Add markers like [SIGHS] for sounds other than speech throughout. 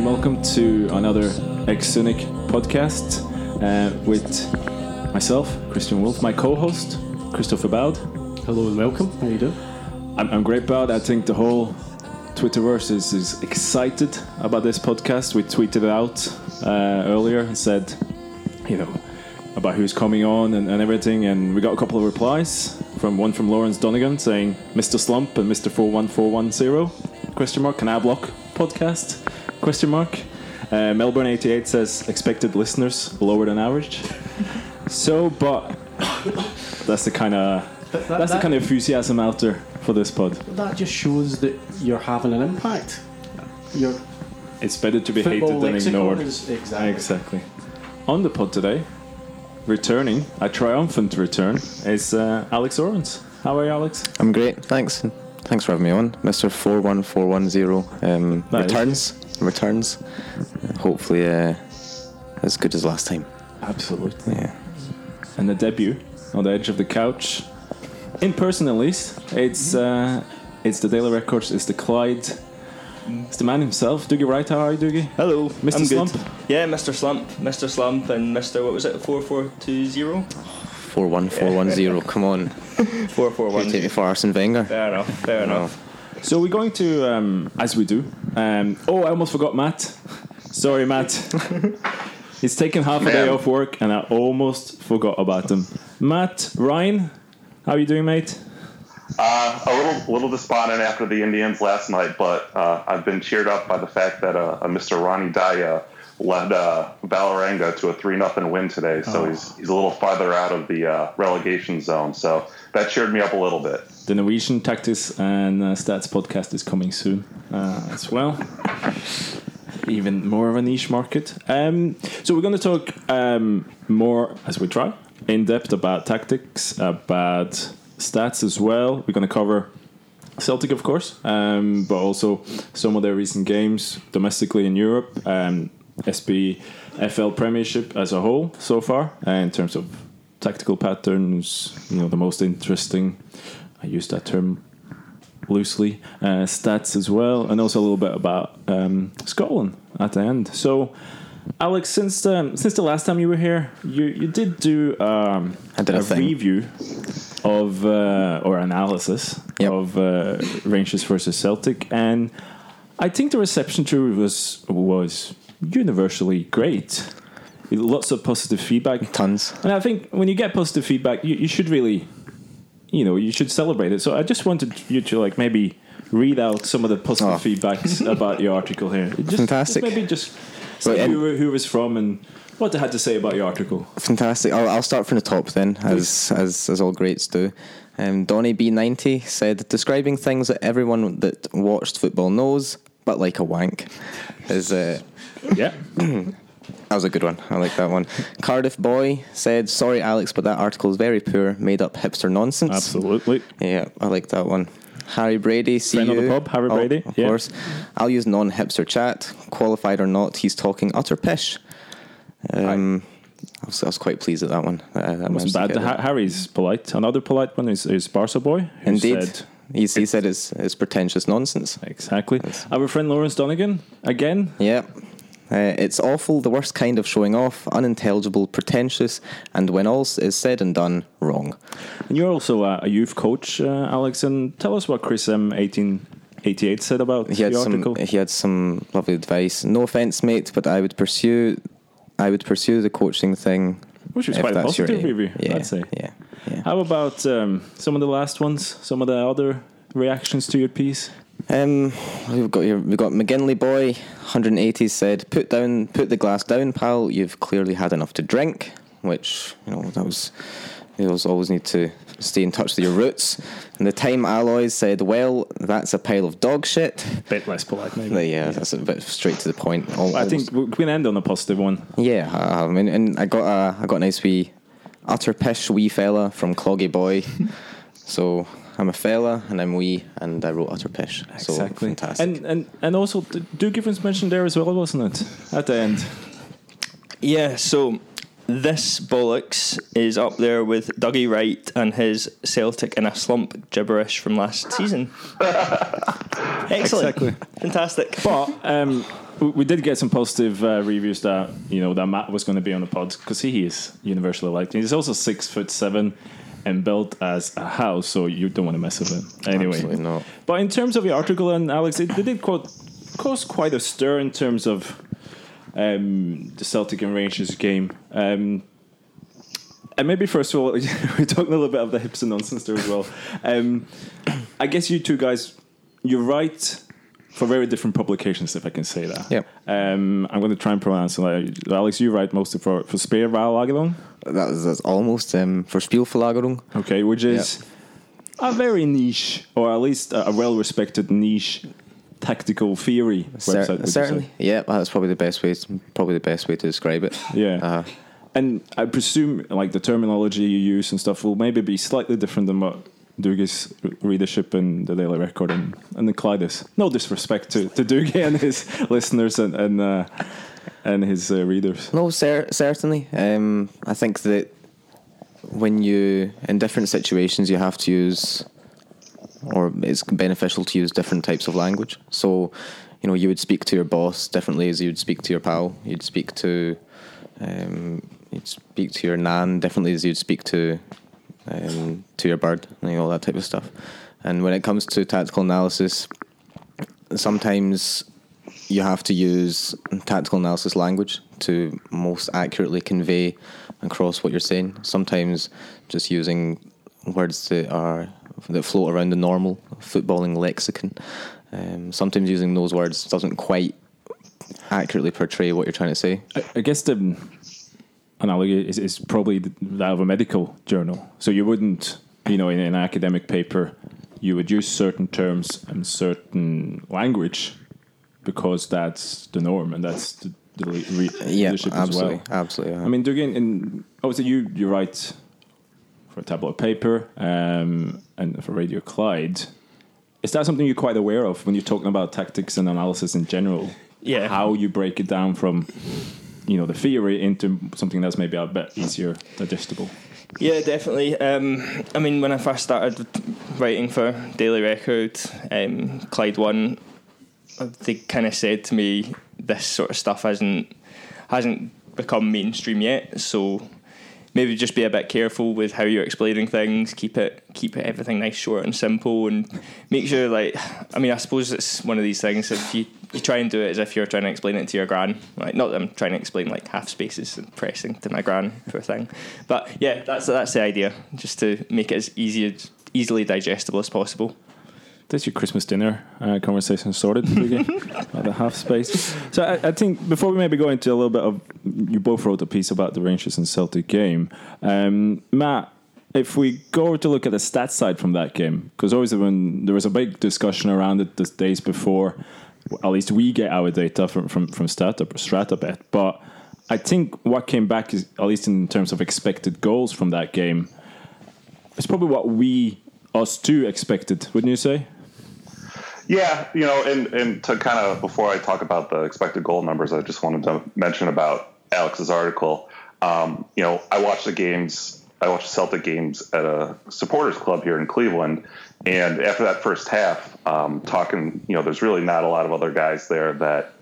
and welcome to another xCynic podcast uh, with myself, Christian Wulff, my co-host, Christopher Boud. Hello and welcome. How you doing? I'm, I'm great, Boud. I think the whole Twitterverse is, is excited about this podcast. We tweeted it out uh, earlier and said, you know, about who's coming on and, and everything, and we got a couple of replies from one from Lawrence Donegan saying Mr. Slump and Mr. 41410 question mark can I block podcast question mark uh, Melbourne 88 says expected listeners lower than average so but that's the kind of That, that, that's the kind of enthusiasm out there for this pod that just shows that you're having an impact. Your it's better to be hated than ignored is exactly. exactly on the pod today returning a triumphant return is uh, Alex Lawrence how are you Alex I'm great, thanks. Thanks for having me on, Mr. Four One Four One Zero. returns. That is- returns, returns. Hopefully, uh, as good as last time. absolutely Yeah. and the debut on the edge of the couch, in person at least. It's uh, it's the Daily Records. It's the Clyde. It's the man himself, Dougie Wright. How are you, Dougie? Hello, Mr. I'm Slump? Good. Yeah, Mr. Slump, Mr. Slump, and Mr. What was it? Four four two zero. Four One Four One Zero. Come on, [LAUGHS] Four four you take me for Arsene Wenger. Fair enough. Fair No. enough. So we're going to, um, as we do. Um, oh, I almost forgot Matt. Sorry, Matt. [LAUGHS] He's taken half a day Man. off work, and I almost forgot about him. Matt, Rhein, how are you doing, mate? Uh, a little, little despondent after the Indians last night, but uh, I've been cheered up by the fact that uh, Mr. Ronny Deila led uh, Vålerenga to a three nothing win today. So he's he's a little farther out of the uh, relegation zone. So that cheered me up a little bit. The Norwegian Tactics and uh, Stats podcast is coming soon uh, as well. [LAUGHS] Even more of a niche market. Um, so we're going to talk um, more as we try in depth about tactics, about stats as well. We're going to cover Celtic, of course, um, but also some of their recent games domestically in Europe, um, SPFL Premiership as a whole so far, uh, in terms of tactical patterns. You know, the most interesting. I use that term loosely. Uh, stats as well, and also a little bit about um, Scotland at the end. So. Alex, since the, since the last time you were here, you, you did do um, did a thing. review of uh, or analysis Yep. of uh, Rangers versus Celtic, and I think the reception to it was was universally great. Lots of positive feedback, Tons. and I think when you get positive feedback, you, you should really, you know, you should celebrate it. So I just wanted you to like maybe read out some of the positive Oh. feedbacks [LAUGHS] about your article here. Just, Fantastic. Just maybe just say and- who, who it was from and what they had to say about your article. Fantastic. I'll, I'll start from the top then, as as, as all greats do. Um, Donny B90 said, describing things that everyone that watched football knows, but like a wank, is uh, Yeah. That was a good one. I like that one. Cardiff Boy said, Sorry, Alex, but that article is very poor, made up hipster nonsense. Absolutely. Yeah, I like that one. Harry Brady, see Friend of you. the pub, Harry Oh, Brady, Of yeah. course. I'll use non hipster chat. Qualified or not, he's talking utter pish. Um, I, was, I was quite pleased at that one. Uh, that wasn't bad. Ha- Harry's polite. Another polite one is, is Barca Boy. who Indeed. said- He's, he said it's, it's pretentious nonsense. exactly. Our friend Lawrence Donegan, again. Yeah. Uh, it's awful, the worst kind of showing off, unintelligible, pretentious, and when all is said and done, wrong. And you're also a, youth coach, uh, Alex. And tell us what Chris M. 1888 said about he had the some article. he had some lovely advice. No offense, mate, but I would pursue I would pursue the coaching thing. Which was quite positive review, Yeah, I'd say. Yeah, yeah. How about um, some of the last ones? Some of the other reactions to your piece? Um, we've got here. We've got McGinley boy, 180 said, "Put down, put the glass down, pal. You've clearly had enough to drink." Which you know that was. You always- need to stay in touch with your roots. And the time alloys said, "Well, that's a pile of dog shit." bit less polite, maybe. But yeah, that's a bit straight to the point. I think we can end on a positive one. Yeah, I have. And, and I got a I got a nice wee utter pish wee fella from Cloggy Boy. [LAUGHS] so I'm a fella and I'm wee and I wrote utter pish. So fantastic. And and and also, the Duke Giffens mentioned there as well, wasn't it? At the end. Yeah. So this bollocks is up there with Dougie Wright and his Celtic in a slump gibberish from last season. [LAUGHS] Excellent, Exactly. fantastic. But um, we- we did get some positive uh, reviews that you know that Matt was going to be on the pod because he is universally liked. He's also six foot seven and built as a house, so you don't want to mess with it. anyway. Absolutely not. But in terms of the article and Alex, it, they did quote, cause quite a stir in terms of um, the Celtic and Rangers game. Um, and maybe first of all, [LAUGHS] we're talking a little bit of the hips and nonsense there as well. Um, I guess you two guys, you write for very different publications, if I can say that. Yep. Um, I'm going to try and pronounce it. Alex, you write mostly for for Spielverlagerung, That is that's almost um, for Spielverlagerung. okay, which is a very niche, or at least a, a well-respected niche tactical theory website. would you say? certainly, yeah, that's probably the best way. Probably the best way to describe it. Yeah. Uh, And I presume like the terminology you use and stuff will maybe be slightly different than what Dougie's readership and the Daily Record and, and the Clyde is. No disrespect to, to Doogie and his [LAUGHS] listeners and and, uh, and his uh, readers. No, cer- certainly. Um, I think that when you in different situations you have to use, or it's beneficial to use different types of language. So, you know, you would speak to your boss differently as you would speak to your pal. You'd speak to, um, you'd speak to your nan differently as you'd speak to, um, to your bird. You know, all that type of stuff. And when it comes to tactical analysis, sometimes you have to use tactical analysis language to most accurately convey across what you're saying. Sometimes just using words that are that float around the normal footballing lexicon. Um, sometimes using those words doesn't quite accurately portray what you're trying to say. I, I guess the analogy is, is probably that of a medical journal. So you wouldn't, you know, in an academic paper, you would use certain terms and certain language because that's the norm and that's the, the le- re- Yeah, leadership absolutely, as well. absolutely. I mean, again, in obviously you you write for a tabloid paper um, and for Radio Clyde. Is that something you're quite aware of when you're talking about tactics and analysis in general? Yeah. How you break it down from, you know, the theory into something that's maybe a bit easier digestible. Yeah, definitely. Um, I mean, when I first started writing for Daily Record, um, Clyde One, they kind of said to me, "This sort of stuff hasn't hasn't become mainstream yet, so maybe just be a bit careful with how you're explaining things. Keep it keep everything nice, short, and simple, and make sure like I mean, I suppose it's one of these things if you." You try and do it as if you're trying to explain it to your gran. Like, not that I'm trying to explain like half spaces and pressing to my gran, poor thing. But yeah, that's that's the idea. Just to make it as easy, easily digestible as possible. That's your Christmas dinner uh, conversation sorted [LAUGHS] at the half space. So I, I think before we maybe go into a little bit of, you both wrote a piece about the Rangers and Celtic game. Um, Matt, if we go to look at the stats side from that game, because always when there was a big discussion around it the days before, at least we get our data from from from Strata, StrataBet, but I think what came back is at least in terms of expected goals from that game. It's probably what we us two expected, wouldn't you say? Yeah, you know, and, and to kind of before I talk about the expected goal numbers, I just wanted to mention about Alex's article. Um, you know, I watched the games. I watched Celtic games at a supporters club here in Cleveland, and after that first half, um, talking, you know, there's really not a lot of other guys there that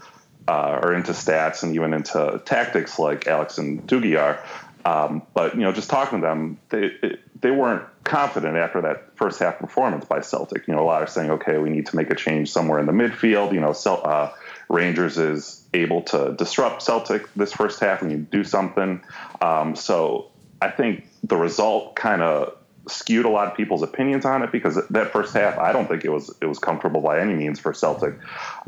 uh, are into stats and even into tactics like Alex and Dougie are. Um, but you know, just talking to them, they they weren't confident after that first half performance by Celtic. You know, a lot are saying, okay, we need to make a change somewhere in the midfield. You know, Cel- uh, Rangers is able to disrupt Celtic this first half and you do something. Um, so I think the result kind of skewed a lot of people's opinions on it because that first half, I don't think it was it was comfortable by any means for Celtic.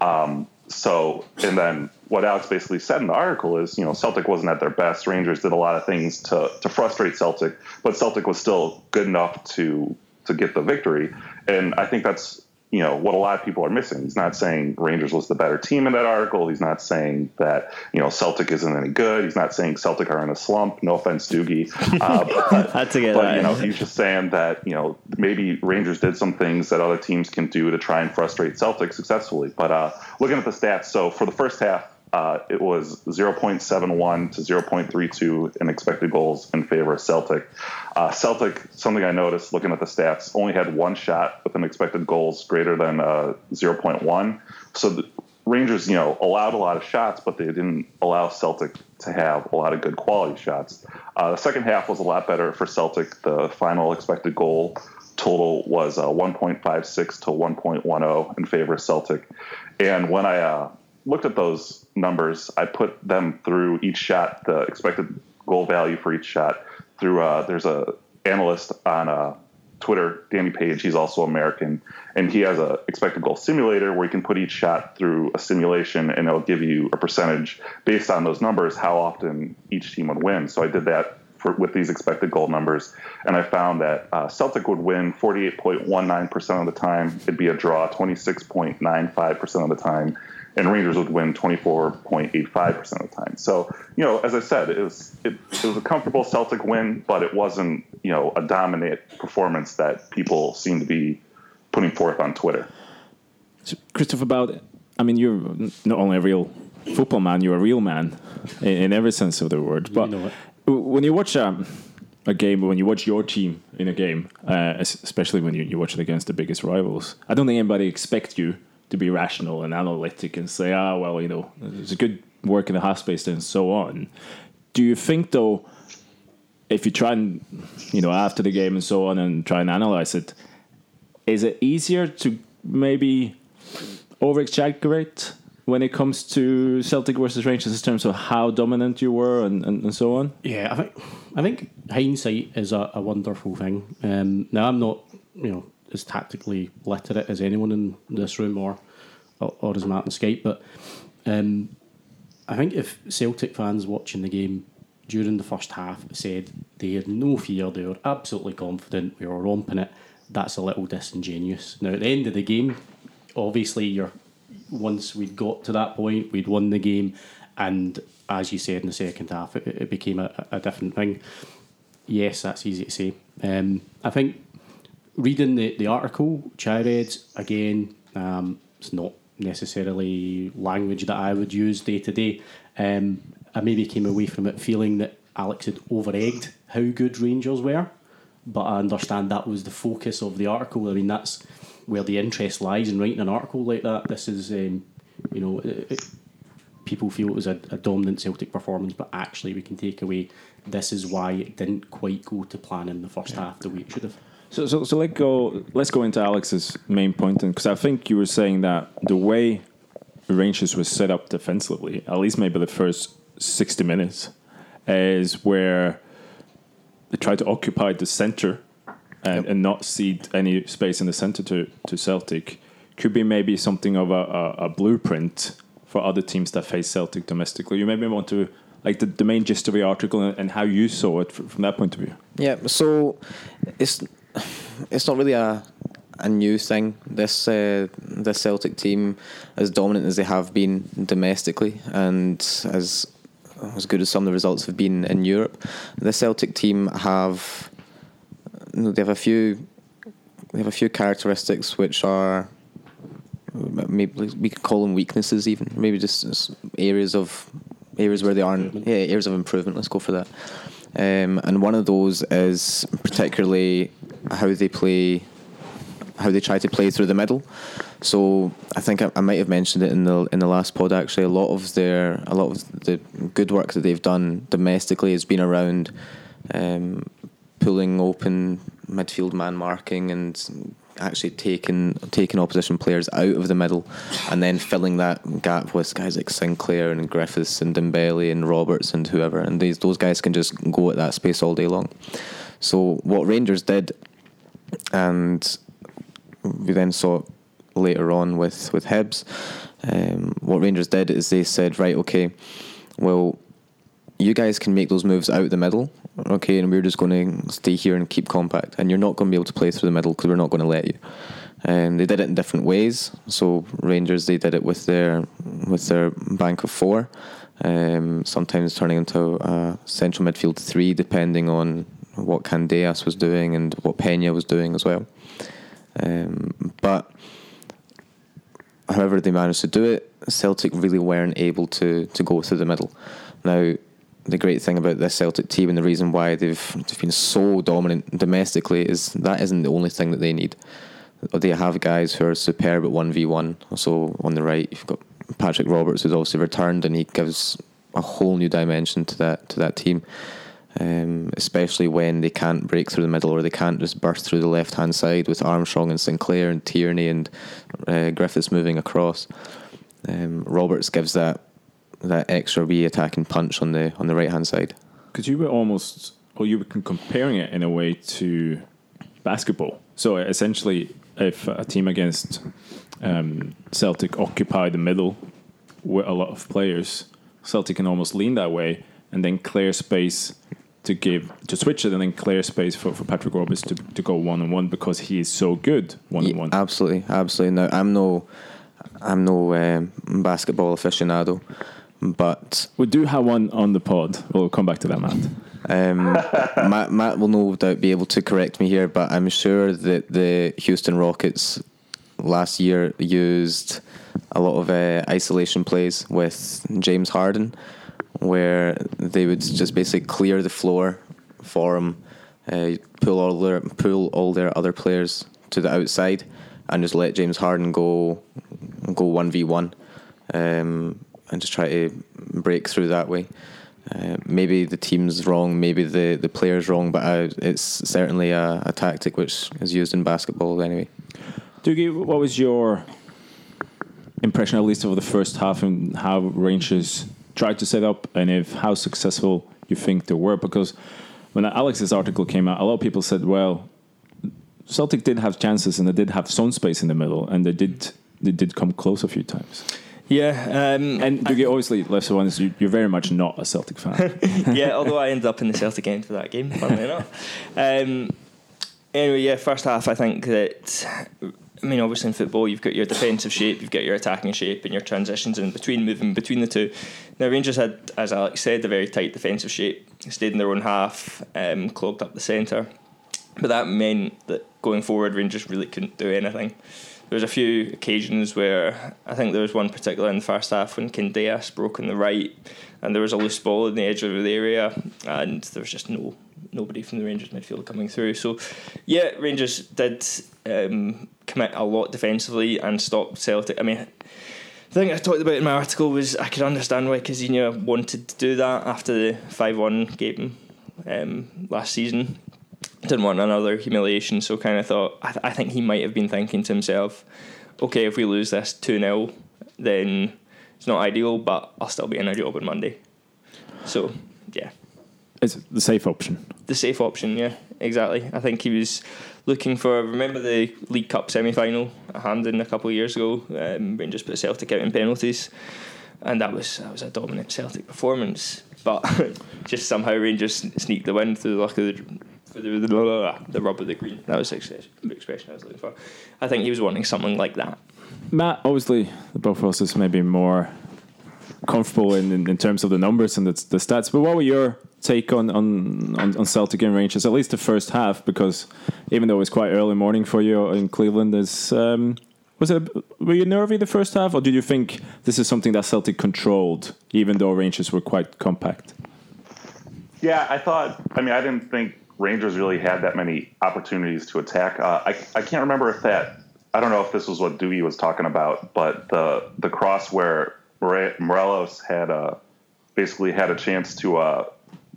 Um, so, and then what Alex basically said in the article is, you know, Celtic wasn't at their best. Rangers did a lot of things to to frustrate Celtic, but Celtic was still good enough to to get the victory. And I think that's you know what a lot of people are missing. He's not saying Rangers was the better team in that article. He's not saying that you know Celtic isn't any good. He's not saying Celtic are in a slump. No offense, Dougie. [LAUGHS] Uh, but, Had to get but [LAUGHS] you know he's just saying that you know maybe Rangers did some things that other teams can do to try and frustrate Celtic successfully. But uh, looking at the stats, so for the first half, uh, it was 0.71 to 0.32 in expected goals in favor of Celtic. Uh, Celtic, something I noticed looking at the stats, only had one shot with an expected goals greater than uh, 0.1. So the Rangers, you know, allowed a lot of shots, but they didn't allow Celtic to have a lot of good quality shots. Uh, the second half was a lot better for Celtic. The final expected goal total was uh, 1.56 to 1.10 in favor of Celtic. And when I uh, looked at those numbers, I put them through each shot, the expected goal value for each shot. Through uh, there's a analyst on uh, Twitter, Danny Page. He's also American, and he has a expected goal simulator where you can put each shot through a simulation, and it'll give you a percentage based on those numbers how often each team would win. So I did that for, with these expected goal numbers, and I found that uh, Celtic would win 48.19% of the time. It'd be a draw 26.95% of the time, and Rangers would win 24.85% of the time. So, you know, as I said, it was it, it was a comfortable Celtic win, but it wasn't, you know, a dominant performance that people seem to be putting forth on Twitter. So, Christopher, about I mean, you're not only a real football man, you're a real man in, in every sense of the word. But know when you watch um, a game, when you watch your team in a game, uh, especially when you, you watch it against the biggest rivals, I don't think anybody expects you to be rational and analytic and say, ah, well, you know, there's a good work in the half space and so on. Do you think, though, if you try and, you know, after the game and so on and try and analyze it, is it easier to maybe over exaggerate when it comes to Celtic versus Rangers in terms of how dominant you were and, and, and so on? Yeah, I think I think hindsight is a, a wonderful thing. Um, now I'm not, you know, as tactically literate as anyone in this room or or, as Matt on Skype, but um, I think if Celtic fans watching the game during the first half said they had no fear, they were absolutely confident, we were romping it, that's a little disingenuous. Now at the end of the game, obviously you're once we'd got to that point, we'd won the game, and as you said in the second half, it, it became a, a different thing. Yes, that's easy to say. Um, I think reading the, the article, which I read, again, um, it's not necessarily language that I would use day to day. Um, I maybe came away from it feeling that Alex had over egged how good Rangers were, but I understand that was the focus of the article. I mean, that's where the interest lies in writing an article like that. This is, um, you know, it, it, people feel it was a, a dominant Celtic performance, but actually we can take away this is why it didn't quite go to plan in the first half the way it should have. So, so, so let go. Let's go into Alex's main point, because I think you were saying that the way Rangers was set up defensively, at least maybe the first sixty minutes, is where they tried to occupy the center and, and not cede any space in the center to, to Celtic. Could be maybe something of a, a, a blueprint for other teams that face Celtic domestically. You maybe want to like the, the main gist of the article and, and how you saw it fr- from that point of view. Yeah, so it's it's not really a a new thing. This uh, this Celtic team, as dominant as they have been domestically, and as as good as some of the results have been in Europe, the Celtic team have you know, they have a few they have a few characteristics which are maybe we could call them weaknesses even maybe just areas of areas where they aren't yeah areas of improvement let's go for that um, and one of those is particularly how they play how they try to play through the middle. So I think I, I might have mentioned it in the in the last pod actually. A lot of their a lot of the good work that they've done domestically has been around um, pulling open midfield man marking and actually taking taking opposition players out of the middle and then filling that gap with guys like Sinclair and Griffiths and Dembele and Roberts and whoever. And these those guys can just go at that space all day long. So what Rangers did and we then saw later on with with Hibs. Um, what Rangers did is they said, right, okay, well, you guys can make those moves out the middle, okay, and we're just going to stay here and keep compact, and you're not going to be able to play through the middle because we're not going to let you. And they did it in different ways. So Rangers, they did it with their with their bank of four, um, sometimes turning into a central midfield three, depending on what Candeias was doing and what Pena was doing as well. Um, but however they managed to do it, Celtic really weren't able to to go through the middle. Now, the great thing about this Celtic team and the reason why they've, they've been so dominant domestically is that isn't the only thing that they need. They have guys who are superb at one v one. So on the right, you've got Patrick Roberts, who's obviously returned, and he gives a whole new dimension to that to that team. Um, especially when they can't break through the middle or they can't just burst through the left hand side with Armstrong and Sinclair and Tierney and uh, Griffiths moving across. Um, Roberts gives that that extra wee attacking punch on the on the right hand side. Because you were almost, or you were comparing it in a way to basketball. So essentially, if a team against um, Celtic occupy the middle with a lot of players, Celtic can almost lean that way and then clear space to give to switch it and then clear space for, for Patrick Roberts to, to go one on one because he is so good one on one. Absolutely, absolutely. Now I'm no I'm no um, basketball aficionado, but We do have one on the pod. We'll come back to that, Matt. um, [LAUGHS] Matt, Matt will no doubt be able to correct me here. But I'm sure that the Houston Rockets last year used a lot of uh, isolation plays with James Harden, where they would just basically clear the floor for them, uh, pull all their pull all their other players to the outside, and just let James Harden go go one v one, um, and just try to break through that way. Uh, maybe the team's wrong, maybe the, the player's wrong, but uh, it's certainly a, a tactic which is used in basketball anyway. Dougie, what was your impression, at least of the first half, and how Rangers tried to set up, and if how successful you think they were? Because when Alex's article came out, a lot of people said, "Well, Celtic did have chances, and they did have some space in the middle, and they did they did come close a few times." Yeah, um, And Dougie, obviously, left one is you, you're very much not a Celtic fan. [LAUGHS] yeah, although I ended up in the Celtic end for that game, funnily enough. [LAUGHS] Um, anyway, yeah, first half, I think that. I mean, obviously in football, you've got your defensive shape, you've got your attacking shape, and your transitions in between, moving between the two. Now, Rangers had, as Alex said, a very tight defensive shape, stayed in their own half, um, clogged up the centre. But that meant that going forward, Rangers really couldn't do anything. There was a few occasions where I think there was one particular in the first half when Candeias broke on the right, and there was a loose ball in the edge of the area, and there was just no nobody from the Rangers midfield coming through. So, yeah, Rangers did um, commit a lot defensively and stop Celtic. I mean, the thing I talked about in my article was I could understand why Caixinha wanted to do that after the 5 1 game um, last season. Didn't want another humiliation, so kind of thought, I, th- I think he might have been thinking to himself, okay, if we lose this 2 0, then it's not ideal, but I'll still be in a job on Monday. So, yeah it's the safe option. The safe option. Yeah, exactly. I think he was looking for. Remember the League Cup semi final at Hampden a couple of years ago? Um, Rangers put Celtic out in penalties, and that was that was a dominant Celtic performance. But [LAUGHS] just somehow Rangers sneaked the win through the luck of the. The, the, rub of the green. That was the expression I was looking for. I think he was wanting something like that. Matt, obviously, the us is maybe more comfortable in, in, in terms of the numbers and the, the stats. But what were your take on, on, on, on Celtic and Rangers, at least the first half? Because even though it's quite early morning for you in Cleveland, is um, was it were you nervy the first half, or did you think this is something that Celtic controlled, even though Rangers were quite compact? Yeah, I thought. I mean, I didn't think Rangers really had that many opportunities to attack. Uh, I I can't remember if that. I don't know if this was what Dewey was talking about, but the the cross where Morelos had a basically had a chance to uh,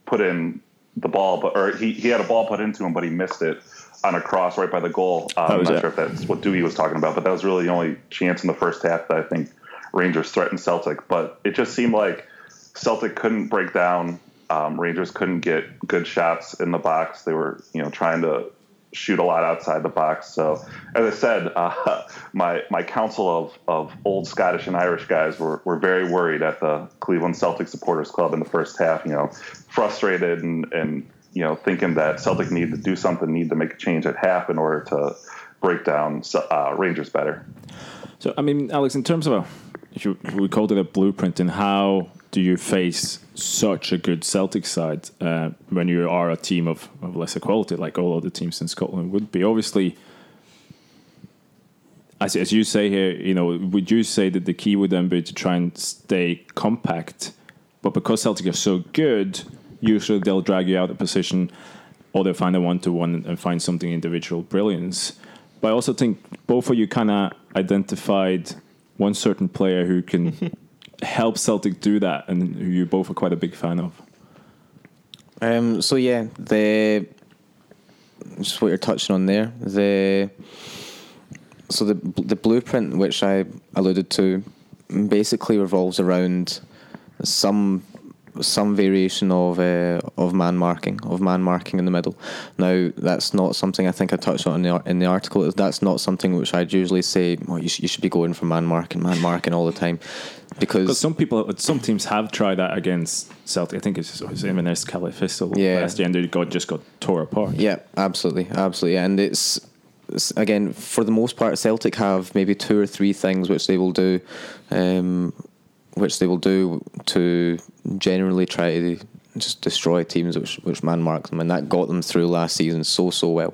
put in the ball, but or he, he had a ball put into him, but he missed it on a cross right by the goal. Um, I'm not it? sure if that's what Dewey was talking about, but that was really the only chance in the first half that I think Rangers threatened Celtic. But it just seemed like Celtic couldn't break down. Um, Rangers couldn't get good shots in the box. They were, you know, trying to shoot a lot outside the box. So, as I said, uh, [LAUGHS] my my council of, of old Scottish and Irish guys were, were very worried at the Cleveland Celtic Supporters Club in the first half. You know, frustrated and and you know thinking that Celtic need to do something, need to make a change at half in order to break down uh, Rangers better. So, I mean, Alex, in terms of a, we called it a blueprint, and how do you face such a good Celtic side uh, when you are a team of, of lesser quality, like all other teams in Scotland would be? Obviously, as, as you say here, you know, would you say that the key would then be to try and stay compact? But because Celtic are so good, usually they'll drag you out of position or they'll find a one to one and find something individual brilliance. But I also think both of you kind of identified one certain player who can [LAUGHS] help Celtic do that and who you both are quite a big fan of. Um, so yeah, the just what you're touching on there. The so the the blueprint which I alluded to basically revolves around some some variation of uh, of man marking of man marking in the middle. Now that's not something I think I touched on in the, in the article. That's not something which I'd usually say. Well, you, sh- you should be going for man marking, man marking all the time, because Because some people, some teams have tried that against Celtic. I think it's, it's Inverness Caley Thistle Yeah. last year, and they got just got tore apart. Yeah, absolutely, absolutely, and it's, it's again for the most part, Celtic have maybe two or three things which they will do, um, which they will do to generally try to just destroy teams which which man mark them, and that got them through last season so so well.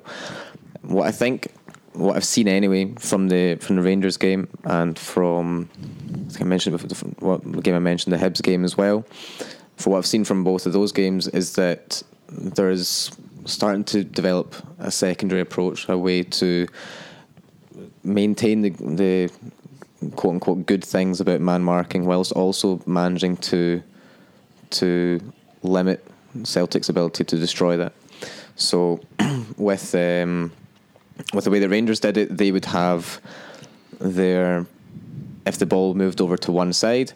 What I think, what I've seen anyway from the from the Rangers game and from I think I mentioned before what game I mentioned the Hibs game as well. For what I've seen from both of those games is that there is starting to develop a secondary approach, a way to maintain the the quote unquote good things about man marking whilst also managing to to limit Celtic's ability to destroy that. So [CLEARS THROAT] with um, with the way the Rangers did it, they would have their if the ball moved over to one side,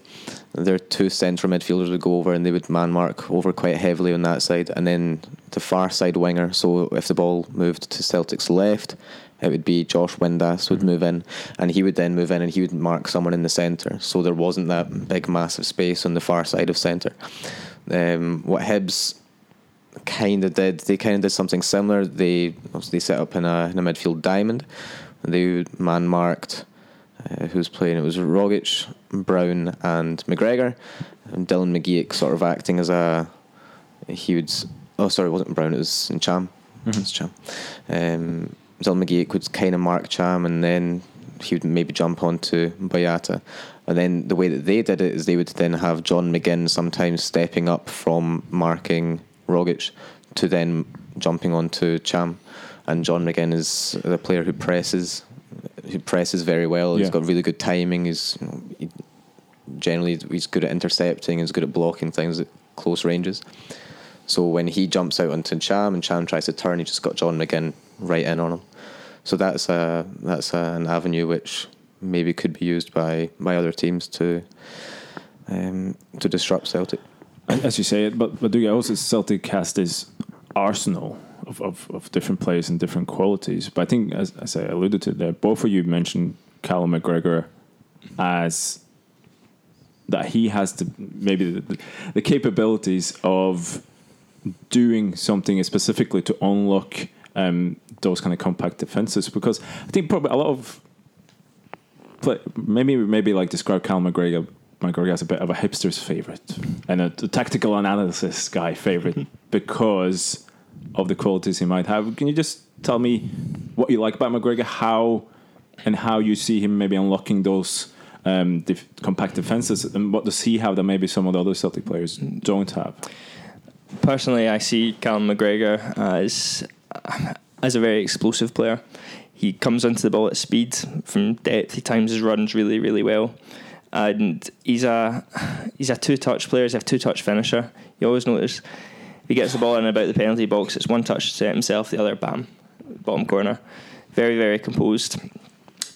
their two central midfielders would go over and they would man mark over quite heavily on that side, and then the far side winger. So if the ball moved to Celtic's left, it would be Josh Windass would move in, and he would then move in and he would mark someone in the centre. So there wasn't that big massive space on the far side of centre. Um, what Hibs kind of did, they kind of did something similar. They they set up in a in a midfield diamond. They man marked uh, who was playing. It was Rogic, Brown, and McGregor. And Dylan McGeouch sort of acting as a he would. Oh, sorry, it wasn't Brown. It was Ntcham. It was Ntcham. Um, McGeouch would kind of mark Ntcham, and then he would maybe jump onto Boyata. And then the way that they did it is they would then have John McGinn sometimes stepping up from marking Rogic to then jumping onto Ntcham. And John McGinn is the player who presses, who presses very well. He's got really good timing. He's you know, he, generally he's good at intercepting. He's good at blocking things at close ranges. So when he jumps out onto Ntcham and Ntcham tries to turn, he just got John McGinn right in on him. So that's a that's an avenue which maybe could be used by, by other teams to um, to disrupt Celtic. As you say it, but but do you also Celtic has this arsenal of, of, of different players and different qualities. But I think, as, as I alluded to there, both of you mentioned Callum McGregor as that he has the maybe the, the capabilities of doing something specifically to unlock um, those kind of compact defenses. Because I think probably a lot of play, maybe maybe like describe Cal McGregor McGregor as a bit of a hipster's favorite and a, a tactical analysis guy favorite [LAUGHS] because of the qualities he might have. Can you just tell me what you like about McGregor, how and how you see him maybe unlocking those um, def- compact defenses, and what does he have that maybe some of the other Celtic players don't have? Personally, I see Callum McGregor as [LAUGHS] as a very explosive player. He comes onto the ball at speed from depth. He times his runs really, really well, and he's a [SIGHS] he's a two touch player. He's a two touch finisher. You always notice if he gets the ball in about the penalty box, it's one touch to set himself, the other bam, bottom corner. Very, very composed.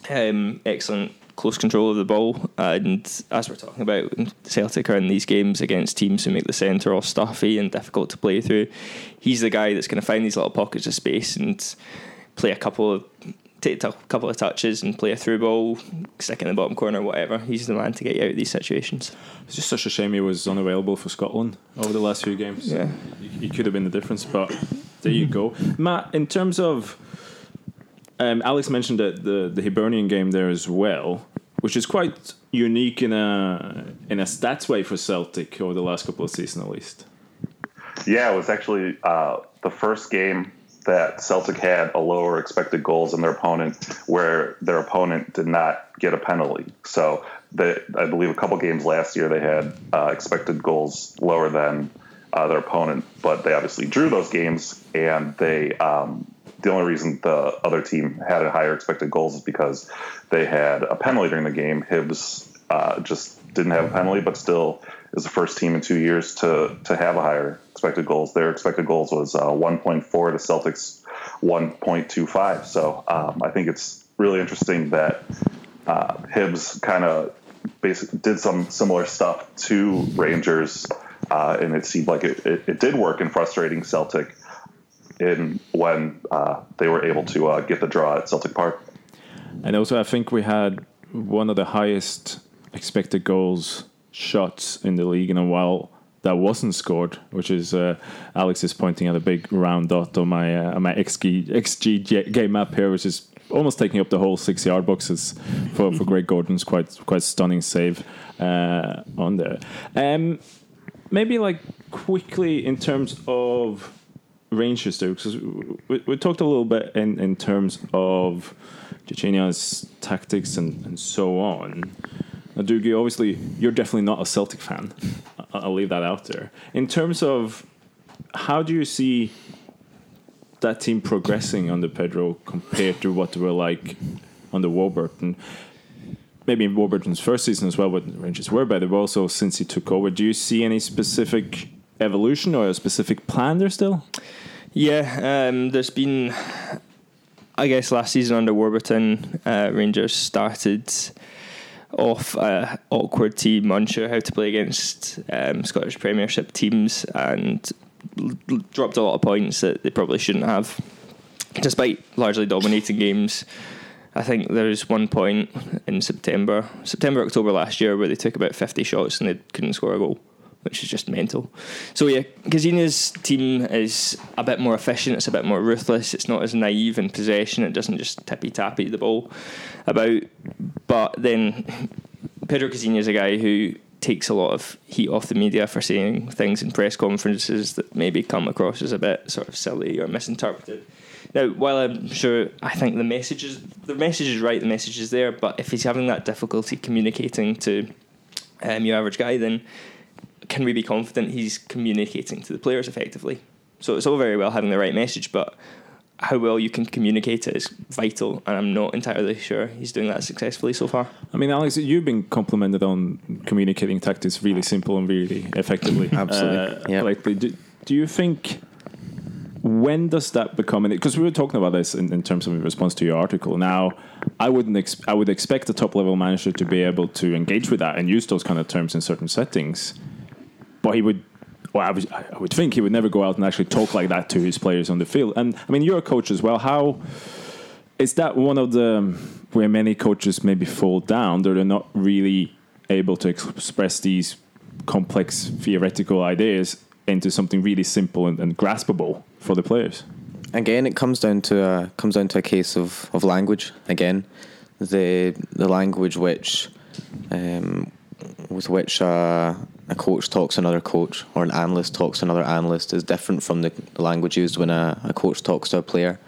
Um, excellent close control of the ball. And as we're talking about, Celtic are in these games against teams who make the centre all stuffy and difficult to play through. He's the guy that's going to find these little pockets of space and play a couple of take a couple of touches and play a through ball, stick in the bottom corner, whatever. He's the man to get you out of these situations. It's just such a shame he was unavailable for Scotland over the last few games. Yeah. he could have been the difference, but there you go, Matt. In terms of, um, Alex mentioned that the the Hibernian game there as well, which is quite unique in a in a stats way for Celtic over the last couple of seasons at least. Yeah, it was actually uh, the first game that Celtic had a lower expected goals than their opponent, where their opponent did not get a penalty. So I believe a couple games last year they had uh, expected goals lower than uh, their opponent, but they obviously drew those games, and they um, the only reason the other team had a higher expected goals is because they had a penalty during the game. Hibs uh, just didn't have a penalty, but still is the first team in two years to to have a higher expected goals. Their expected goals was uh, 1.4 to Celtics 1.25. So um, I think it's really interesting that uh, Hibs kind of basically did some similar stuff to Rangers, uh, and it seemed like it, it, it, did work in frustrating Celtic in when uh, they were able to uh, get the draw at Celtic Park. And also, I think we had one of the highest expected goals shots in the league in a while that wasn't scored, which is uh, Alex is pointing at a big round dot on my uh, my XG, XG game map here, which is almost taking up the whole six yard boxes for, for Craig Gordon's quite quite stunning save uh, on there. Um, maybe like quickly in terms of Rangers though, because we, we, talked a little bit in, in terms of Caixinha's tactics and, and so on. Now, Dougie, obviously, you're definitely not a Celtic fan. I'll leave that out there. In terms of how do you see that team progressing under Pedro compared to what they were like under Warburton? Maybe in Warburton's first season as well, the Rangers were better. But also since he took over, do you see any specific evolution or a specific plan there still? Yeah, um, there's been, I guess, last season under Warburton, uh, Rangers started off a awkward team, unsure how to play against um, Scottish Premiership teams, and l- dropped a lot of points that they probably shouldn't have, despite largely dominating games. I think there was one point in September, September October last year, where they took about fifty shots and they couldn't score a goal which is just mental. So yeah, Caixinha's team is a bit more efficient. It's a bit more ruthless. It's not as naive in possession. It doesn't just tippy tappy the ball about. But then Pedro Caixinha is a guy who takes a lot of heat off the media for saying things in press conferences that maybe come across as a bit sort of silly or misinterpreted. Now, while I'm sure I think the message is the message is right, the message is there, but if he's having that difficulty communicating to um, your average guy, then can we be confident he's communicating to the players effectively? So it's all very well having the right message, but how well you can communicate it is vital, and I'm not entirely sure he's doing that successfully so far. I mean, Alex, you've been complimented on communicating tactics really simple and really effectively. [LAUGHS] Absolutely. Uh, yeah. Like, do, do you think when does that become an because we were talking about this in, in, terms of in response to your article now i wouldn't ex- i would expect a top level manager to be able to engage with that and use those kind of terms in certain settings but he would. Well, I, was, I would think he would never go out and actually talk like that to his players on the field. And I mean, you're a coach as well. How is that one of the where many coaches maybe fall down? They're not really able to express these complex theoretical ideas into something really simple and, and graspable for the players. Again, it comes down to a comes down to a case of, of language. Again, the the language which um, with which uh, a coach talks to another coach or an analyst talks to another analyst is different from the, language used when a, a, coach talks to a player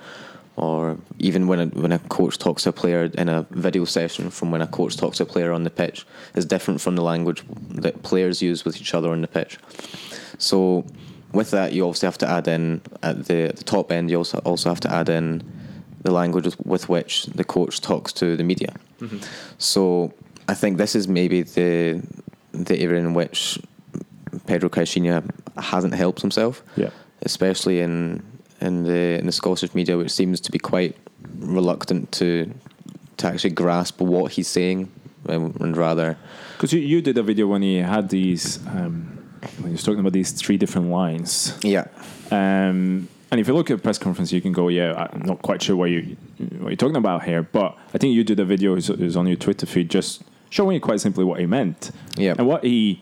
or even when a, when a coach talks to a player in a video session from when a coach talks to a player on the pitch is different from the language that players use with each other on the pitch. So with that, you obviously have to add in at the, at the top end. You also also have to add in the language with, with which the coach talks to the media. Mm-hmm. So I think this is maybe the the area in which Pedro Caixinha hasn't helped himself. Yeah. Especially in in the in the Scottish media, which seems to be quite reluctant to to actually grasp what he's saying, um, and rather because you, you did a video when he had these um, when he was talking about these three different lines. Yeah. Um, and if you look at press conference, you can go, "Yeah, I'm not quite sure what you what you're talking about here." But I think you did a video is on your Twitter feed just showing you quite simply what he meant. Yeah. And what he,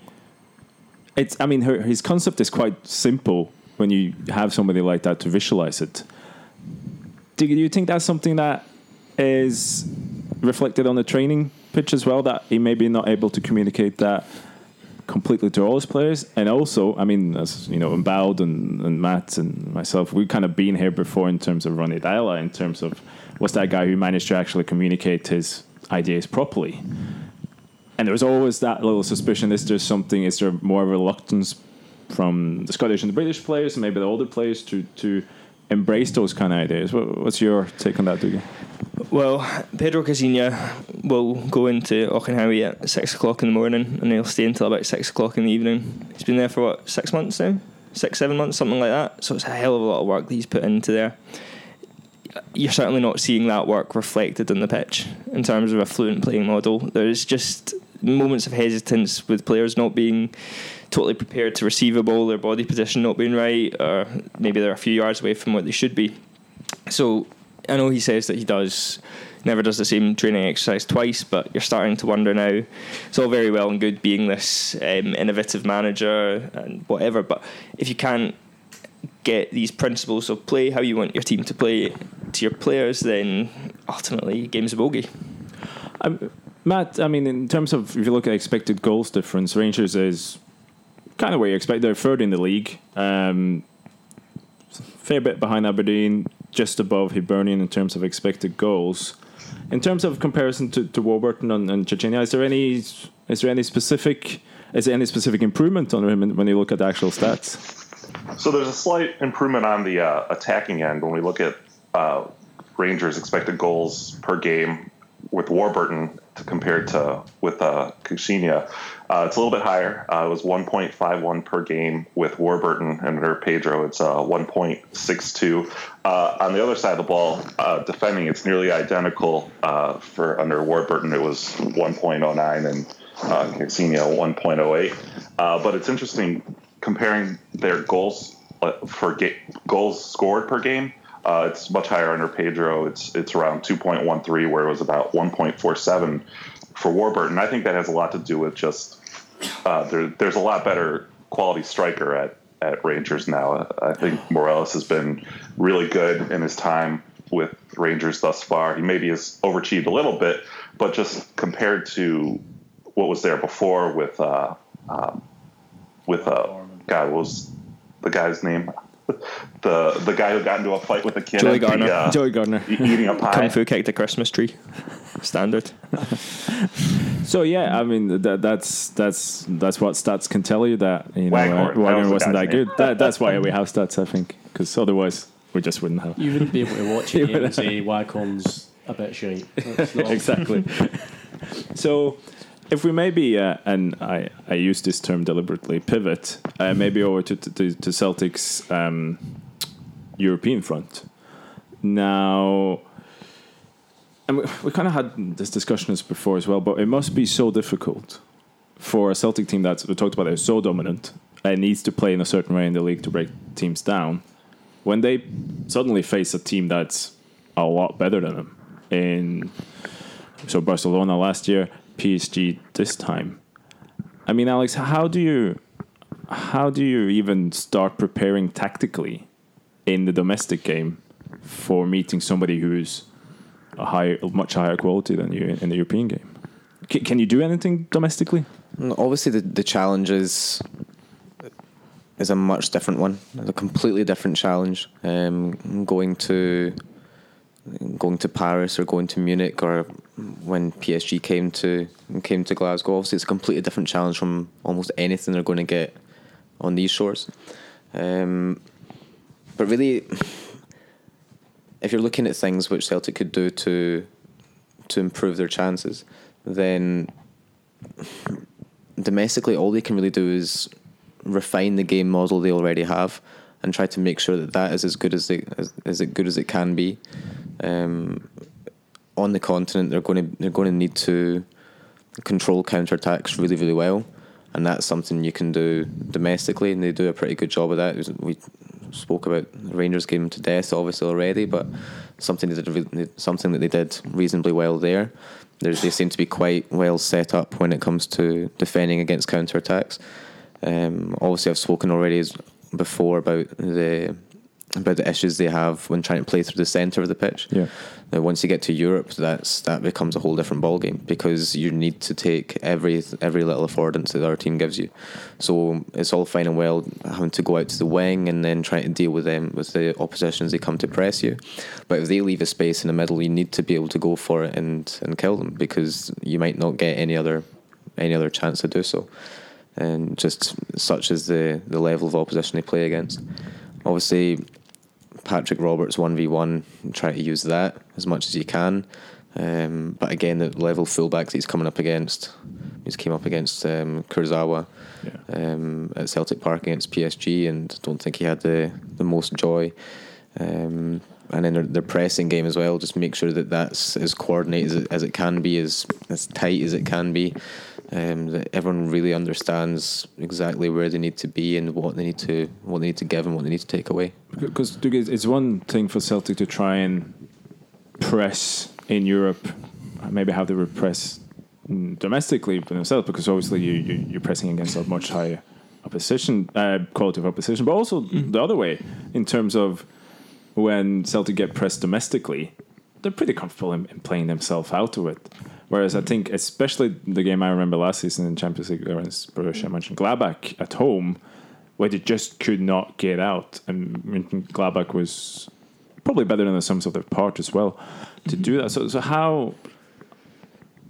it's, I mean, her, his concept is quite simple when you have somebody like that to visualize it. Do you think that's something that is reflected on the training pitch as well? That he may be not able to communicate that completely to all his players, and also, I mean, as you know, Embowed and, and Matt and myself, we've kind of been here before in terms of Ronny Deila, in terms of what's that guy who managed to actually communicate his ideas properly. And there was always that little suspicion: is there something? Is there more reluctance from the Scottish and the British players, and maybe the older players, to to embrace those kind of ideas? What, what's your take on that, Dougie? Well, Pedro Caixinha will go into Auchenhowie at six o'clock in the morning and he'll stay until about six o'clock in the evening. He's been there for what, six months now? Six, seven months, something like that. So it's a hell of a lot of work that he's put into there. You're certainly not seeing that work reflected on the pitch in terms of a fluent playing model. There's just moments of hesitance with players not being totally prepared to receive a ball, their body position not being right, or maybe they're a few yards away from what they should be. So I know he says that he does never does the same training exercise twice, but you're starting to wonder now. It's all very well and good being this um, innovative manager and whatever, but if you can't get these principles of play, how you want your team to play to your players, then ultimately game's a bogey. Um, Matt, I mean, in terms of if you look at expected goals difference, Rangers is kind of where you expect. They're third in the league, um, fair bit behind Aberdeen, just above Hibernian in terms of expected goals. In terms of comparison to, to Warburton and, and is there any is there any specific is there any specific improvement on him when you look at the actual stats? So there's a slight improvement on the uh, attacking end when we look at uh, Rangers' expected goals per game with Warburton compared to with uh. Uh, it's a little bit higher. Uh, it was 1.51 per game with Warburton, and under Pedro, it's uh, 1.62. Uh, on the other side of the ball, uh, defending, it's nearly identical. Uh, for under Warburton, it was 1.09, and uh, Caixinha 1.08. Uh, but it's interesting comparing their goals for ga- goals scored per game. Uh, it's much higher under Pedro. It's it's around 2.13, where it was about 1.47 for Warburton. I think that has a lot to do with just uh, there, there's a lot better quality striker at, at Rangers now. I think Morelos has been really good in his time with Rangers thus far. He maybe has overachieved a little bit, but just compared to what was there before with uh, um, with uh, God, what was the guy's name? [LAUGHS] the the guy who got into a fight with a kid. Joey at the, Garner. uh, Joey Garner. eating a [LAUGHS] pie. Kung Fu kick the Christmas tree. [LAUGHS] Standard. So yeah, I mean that, that's that's that's what stats can tell you that you know Waghorn, that was Wagner the wasn't that name. good. That, that's why we have stats, I think, because otherwise we just wouldn't have. You wouldn't be able to watch a game and say Waghorn's a bit shite. That's not- exactly. so, if we maybe, uh, and I, I use this term deliberately, pivot, uh, maybe over to, to, to Celtic's um, European front. Now, and we, we kind of had this discussion as before as well, but it must be so difficult for a Celtic team that's we talked about is so dominant and needs to play in a certain way in the league to break teams down when they suddenly face a team that's a lot better than them in so Barcelona last year, PSG this time. I mean, Alex, how do you how do you even start preparing tactically in the domestic game for meeting somebody who's a higher, much higher quality than you in the European game? C- can you do anything domestically? Obviously, the, the challenge is is a much different one. It's a completely different challenge. Um, going to going to Paris or going to Munich or when PSG came to came to Glasgow. Obviously, it's a completely different challenge from almost anything they're going to get on these shores. Um, but really, if you're looking at things which Celtic could do to to improve their chances, then domestically, all they can really do is refine the game model they already have and try to make sure that that is as good as they as, as it good as it can be. Um, on the continent, they're going to they're going to need to control counterattacks really really well, and that's something you can do domestically, and they do a pretty good job of that. We spoke about Rangers game to death, obviously already, but something they did something that they did reasonably well there. There's, they seem to be quite well set up when it comes to defending against counterattacks. Um, obviously, I've spoken already before about the about the issues they have when trying to play through the centre of the pitch. Yeah. Now, once you get to Europe, that's that becomes a whole different ballgame because you need to take every every little affordance that our team gives you. So it's all fine and well having to go out to the wing and then trying to deal with them with the opposition as they come to press you. But if they leave a space in the middle, you need to be able to go for it and and kill them because you might not get any other any other chance to do so. And just such as the the level of opposition they play against. Obviously, Patrick Roberts one v one. Try to use that as much as you can. Um, but again, the level of fullbacks he's coming up against, he's came up against um, Kurzawa Yeah. um, at Celtic Park against PSG, and don't think he had the the most joy. Um, and then their, their pressing game as well. Just make sure that that's as coordinated as it, as it can be, as as tight as it can be. Um, that everyone really understands exactly where they need to be and what they need to what they need to give and what they need to take away. Because it's one thing for Celtic to try and press in Europe, uh, maybe how they would press mm, domestically for themselves, because obviously you, you, you're pressing against a much higher opposition, uh, quality of opposition, but also the other way in terms of when Celtic get pressed domestically, they're pretty comfortable in, in playing themselves out of it. Whereas I think, especially the game I remember last season in Champions League against Borussia mm. Mönchengladbach at home, where they just could not get out, and Mönchengladbach was probably better than the sums of their part as well to do mm-hmm. that. So, so how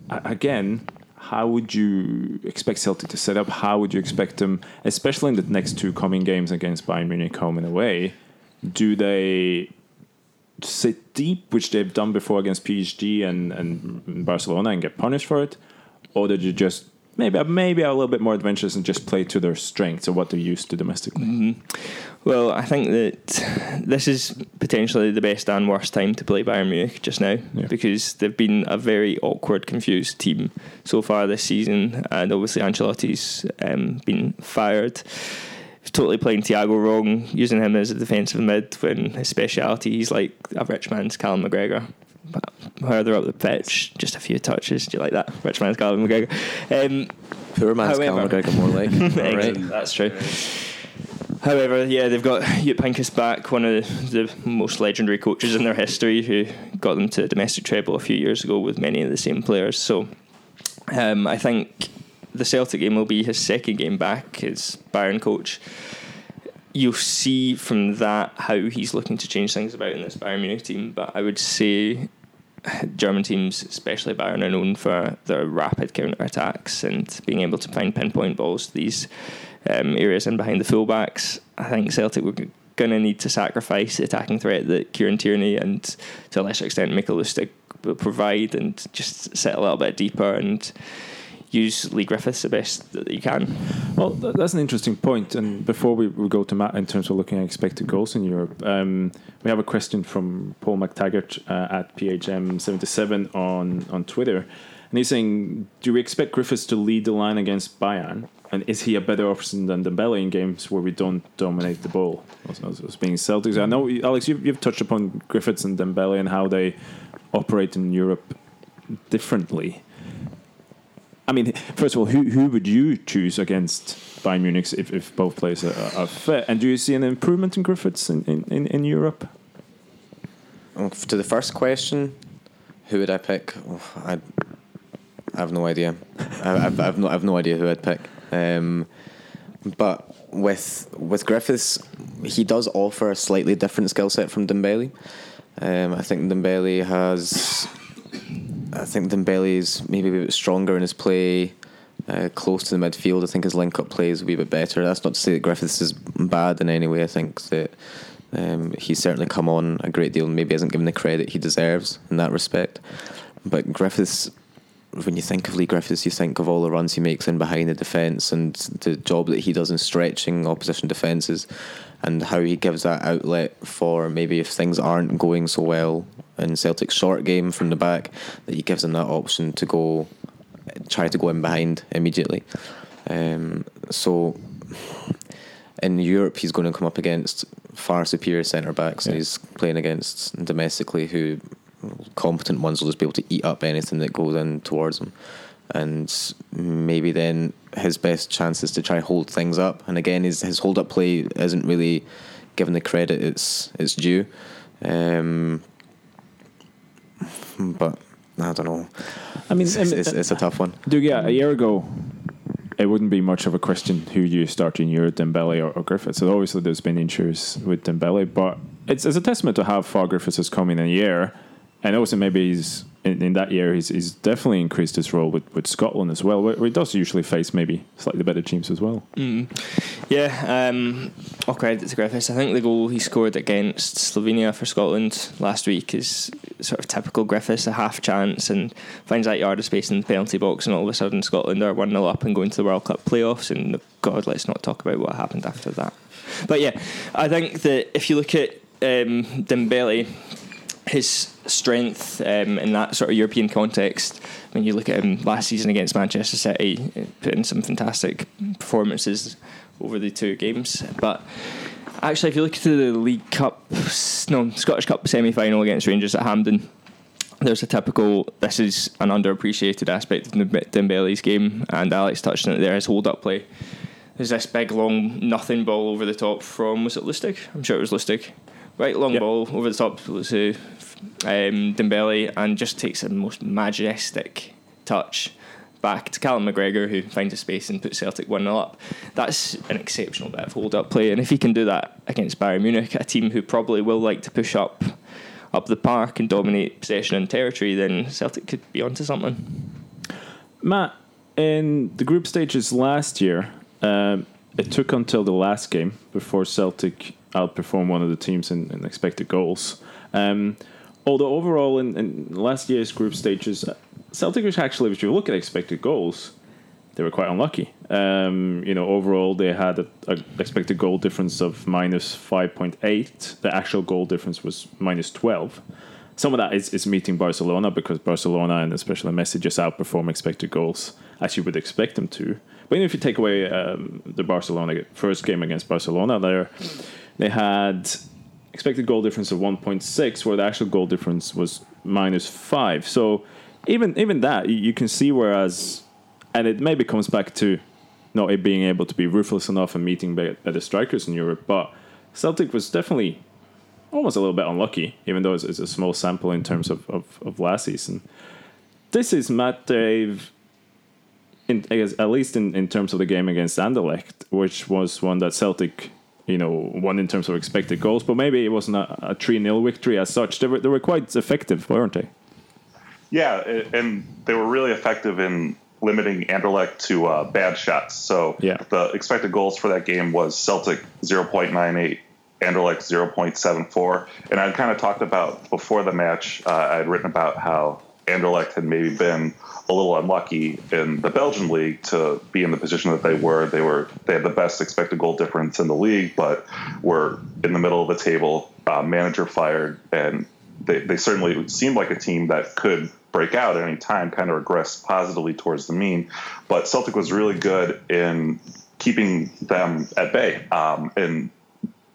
again? How would you expect Celtic to set up? How would you expect them, especially in the next two coming games against Bayern Munich home and away? Do they sit deep, which they've done before against PSG and, and Barcelona, and get punished for it, or did you just maybe maybe a little bit more adventurous and just play to their strengths or what they're used to domestically? Well, I think that this is potentially the best and worst time to play Bayern Munich just now Yeah. because they've been a very awkward, confused team so far this season, and obviously Ancelotti's um, been fired. Totally playing Thiago wrong, using him as a defensive mid when his speciality he's like a rich man's Callum McGregor. But further up the pitch, just a few touches. Do you like that? Rich man's Callum McGregor. Um, Poor man's Callum However- McGregor, more like. [LAUGHS] All right. That's true. However, yeah, they've got Heynckes back, one of the most legendary coaches in their history, who got them to domestic treble a few years ago with many of the same players. So, um, I think the Celtic game will be his second game back as Bayern coach. You'll see from that how he's looking to change things about in this Bayern Munich team. But I would say German teams, especially Bayern, are known for their rapid counter attacks and being able to find pinpoint balls to these um, areas in behind the fullbacks. I think Celtic were going to need to sacrifice the attacking threat that Kieran Tierney and to a lesser extent Mikael Lustig will provide and just sit a little bit deeper and use Leigh Griffiths the best that you can. Well, that's an interesting point. And before we, we go to Matt in terms of looking at expected goals in Europe, um, we have a question from Paul McTaggart uh, at PHM77 on, on Twitter. And he's saying, Do we expect Griffiths to lead the line against Bayern? And is he a better option than Dembele in games where we don't dominate the ball? As, as, being Celtics, I know Alex, you've, you've touched upon Griffiths and Dembele and how they operate in Europe differently. I mean, first of all, who who would you choose against Bayern Munich if, if both players are, are fit? And do you see an improvement in Griffiths in, in, in, Europe? Oh, To the first question, who would I pick? Oh, I, I have no idea. I, I've, I've no, I've no idea who I'd pick. Um, but with with Griffiths, he does offer a slightly different skill set from Dembele. Um, I think Dembele has. I think Dembele is maybe a bit stronger in his play, uh, close to the midfield. I think his link up play is a wee bit better. That's not to say that Griffiths is bad in any way. I think that um, he's certainly come on a great deal and maybe hasn't given the credit he deserves in that respect. But Griffiths, when you think of Leigh Griffiths, you think of all the runs he makes in behind the defence and the job that he does in stretching opposition defences and how he gives that outlet for maybe if things aren't going so well in Celtic's short game from the back, that he gives them that option to go try to go in behind immediately. Um, so in Europe, he's going to come up against far superior centre backs, and he's playing against domestically who competent ones will just be able to eat up anything that goes in towards him. And maybe then his best chance is to try and hold things up. And again, his his hold up play isn't really given the credit it's it's due. Um, but I don't know. I mean, It's, it's, it's, it's a uh, tough one. Do yeah, a year ago, it wouldn't be much of a question who you start in your Dembele or, or Griffiths. So obviously, there's been injuries with Dembele, but it's, it's a testament to how far Griffiths has come in a year, and also maybe he's in, in that year he's, he's definitely increased his role with, with Scotland as well, where, where he does usually face maybe slightly better teams as well. Mm. Yeah, um, all credit to Griffiths. I think the goal he scored against Slovenia for Scotland last week is sort of typical Griffiths, a half chance and finds that yard of space in the penalty box, and all of a sudden Scotland are 1 0 up and going to the World Cup playoffs. And God, let's not talk about what happened after that. But yeah, I think that if you look at um, Dembele, his strength um, in that sort of European context. When you look at him last season against Manchester City, put in some fantastic performances over the two games. But actually, if you look at the League Cup, no Scottish Cup semi final against Rangers at Hampden. There's a typical. This is an underappreciated aspect of Dembele's game, and Alex touched on it there. His hold-up play. There's this big, long, nothing ball over the top from was it Lustig? I'm sure it was Lustig. Right, long Yep. ball over the top to um, Dembele, and just takes a most majestic touch back to Callum McGregor, who finds a space and puts Celtic 1 0 up. That's an exceptional bit of hold up play, and if he can do that against Bayern Munich, a team who probably will like to push up up the park and dominate possession and territory, then Celtic could be onto something. Matt, in the group stages last year, um, it took until the last game before Celtic outperformed one of the teams in, in expected goals. Um, although overall in, in last year's group stages, Celtic was actually, if you look at expected goals, they were quite unlucky. Um, you know, overall they had a, a expected goal difference of minus five point eight. The actual goal difference was minus twelve. Some of that is, is meeting Barcelona because Barcelona and especially Messi just outperform expected goals as you would expect them to. But even if you take away um, the Barcelona first game against Barcelona, there they had expected goal difference of 1.6, where the actual goal difference was minus five. So even even that you, can see whereas, and it maybe comes back to not it being able to be ruthless enough and meeting better strikers in Europe, but Celtic was definitely almost a little bit unlucky, even though it's, it's a small sample in terms of, of, of last season. This is Matt Dave, in, I guess, at least in, in terms of the game against Anderlecht, which was one that Celtic, you know, won in terms of expected goals, but maybe it wasn't a, a 3 0 victory as such. They were, they were quite effective, weren't they? Yeah, and they were really effective in limiting Anderlecht to uh, bad shots. So Yeah. the expected goals for that game was Celtic 0.98, Anderlecht 0.74. And I kind of talked about before the match, uh, I had written about how Anderlecht had maybe been a little unlucky in the Belgian league to be in the position that they were. They were they had the best expected goal difference in the league, but were in the middle of the table. Uh, manager fired, and they, they certainly seemed like a team that could break out at any time, kind of regress positively towards the mean. But Celtic was really good in keeping them at bay. Um, and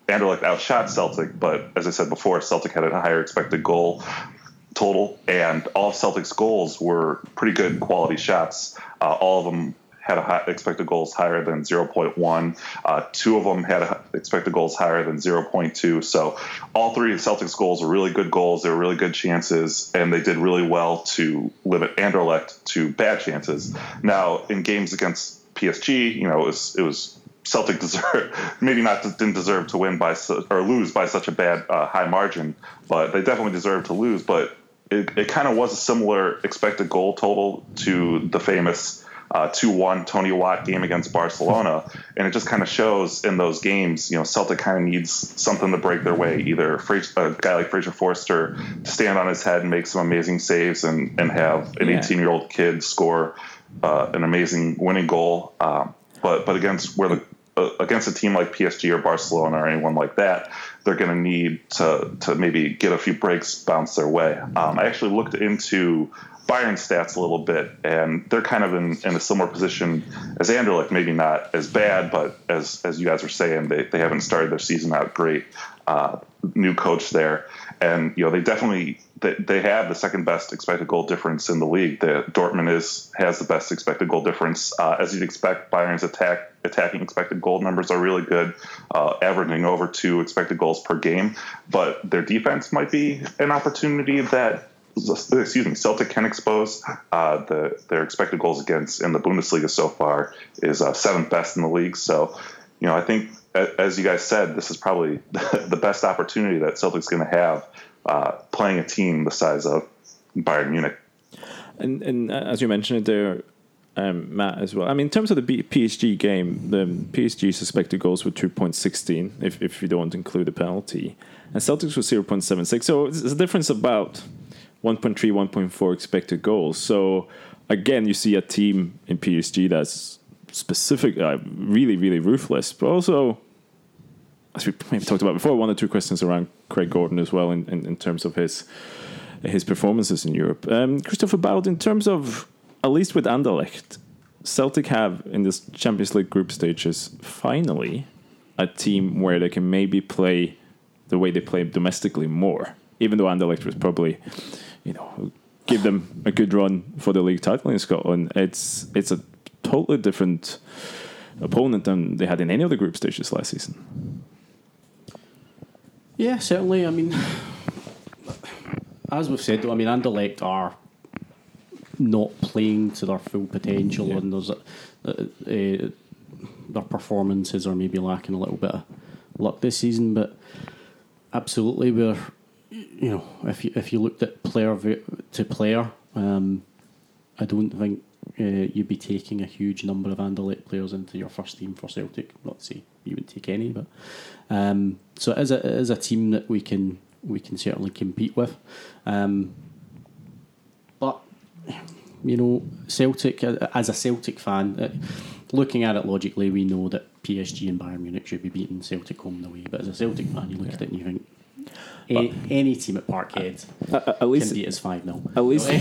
Anderlecht outshot Celtic, but as I said before, Celtic had a higher expected goal total, and all of Celtic's goals were pretty good quality shots. Uh, all of them had a high, expected goals higher than 0.1. Uh, two of them had a, expected goals higher than 0.2. So all three of Celtics goals were really good goals. They were really good chances, and they did really well to limit Anderlecht to bad chances. Now in games against PSG, you know, it was it was Celtic [LAUGHS] deserved maybe not didn't deserve to win by or lose by such a bad uh, high margin, but they definitely deserved to lose. But it, it kind of was a similar expected goal total to the famous uh, 2-1 Tony Watt game against Barcelona, and it just kind of shows in those games, you know, Celtic kind of needs something to break their way. Either a guy like Fraser Forster to stand on his head and make some amazing saves, and and have an Yeah. 18 year old kid score uh, an amazing winning goal. Um, but but against where the uh, against a team like PSG or Barcelona or anyone like that, they're going to need to to maybe get a few breaks bounce their way. Um, I actually looked into Bayern stats a little bit, and they're kind of in, in a similar position as Anderlecht. Maybe not as bad, but as as you guys were saying, they, they haven't started their season out great. Uh, new coach there, and you know they definitely they, they have the second best expected goal difference in the league. The Dortmund is has the best expected goal difference, uh, as you'd expect. Bayern's attack attacking expected goal numbers are really good, uh, averaging over two expected goals per game. But their defense might be an opportunity that excuse me, Celtic can expose. Uh, the their expected goals against in the Bundesliga so far is uh, seventh best in the league. So, you know, I think as you guys said, this is probably [LAUGHS] the best opportunity that Celtic's going to have uh, playing a team the size of Bayern Munich. And, and uh, as you mentioned there, um, Matt, as well. I mean, in terms of the B- PSG game, the PSG suspected goals were 2.16 if, if you don't include the penalty, and Celtics was 0.76. So it's a difference about 1.3, 1.4 expected goals. So again, you see a team in PSG that's specific, uh, really, really ruthless, but also, as we maybe talked about before, one or two questions around Craig Gordon as well in, in, in terms of his his performances in Europe. Um, Christopher Boud, in terms of, at least with Anderlecht, Celtic have in this Champions League group stages finally a team where they can maybe play the way they play domestically more, even though Anderlecht was probably, you know, give them a good run for the league title in Scotland. It's it's a totally different opponent than they had in any of the group stages last season. Yeah, certainly. I mean, as we've said, though, I mean, Anderlecht are not playing to their full potential, yeah. and there's a, a, a, their performances are maybe lacking a little bit of luck this season. But absolutely, we're you know if you if you looked at player to player, um, I don't think uh, you'd be taking a huge number of Anderlecht players into your first team for Celtic. Not to say you would take any, but um, so is a is a team that we can we can certainly compete with. Um, but you know, Celtic as a Celtic fan, uh, looking at it logically, we know that PSG and Bayern Munich should be beating Celtic home the way. But as a Celtic fan, you look yeah. at it and you think any, any team at Parkhead uh, at least, can beat us 5 0. At least. [LAUGHS]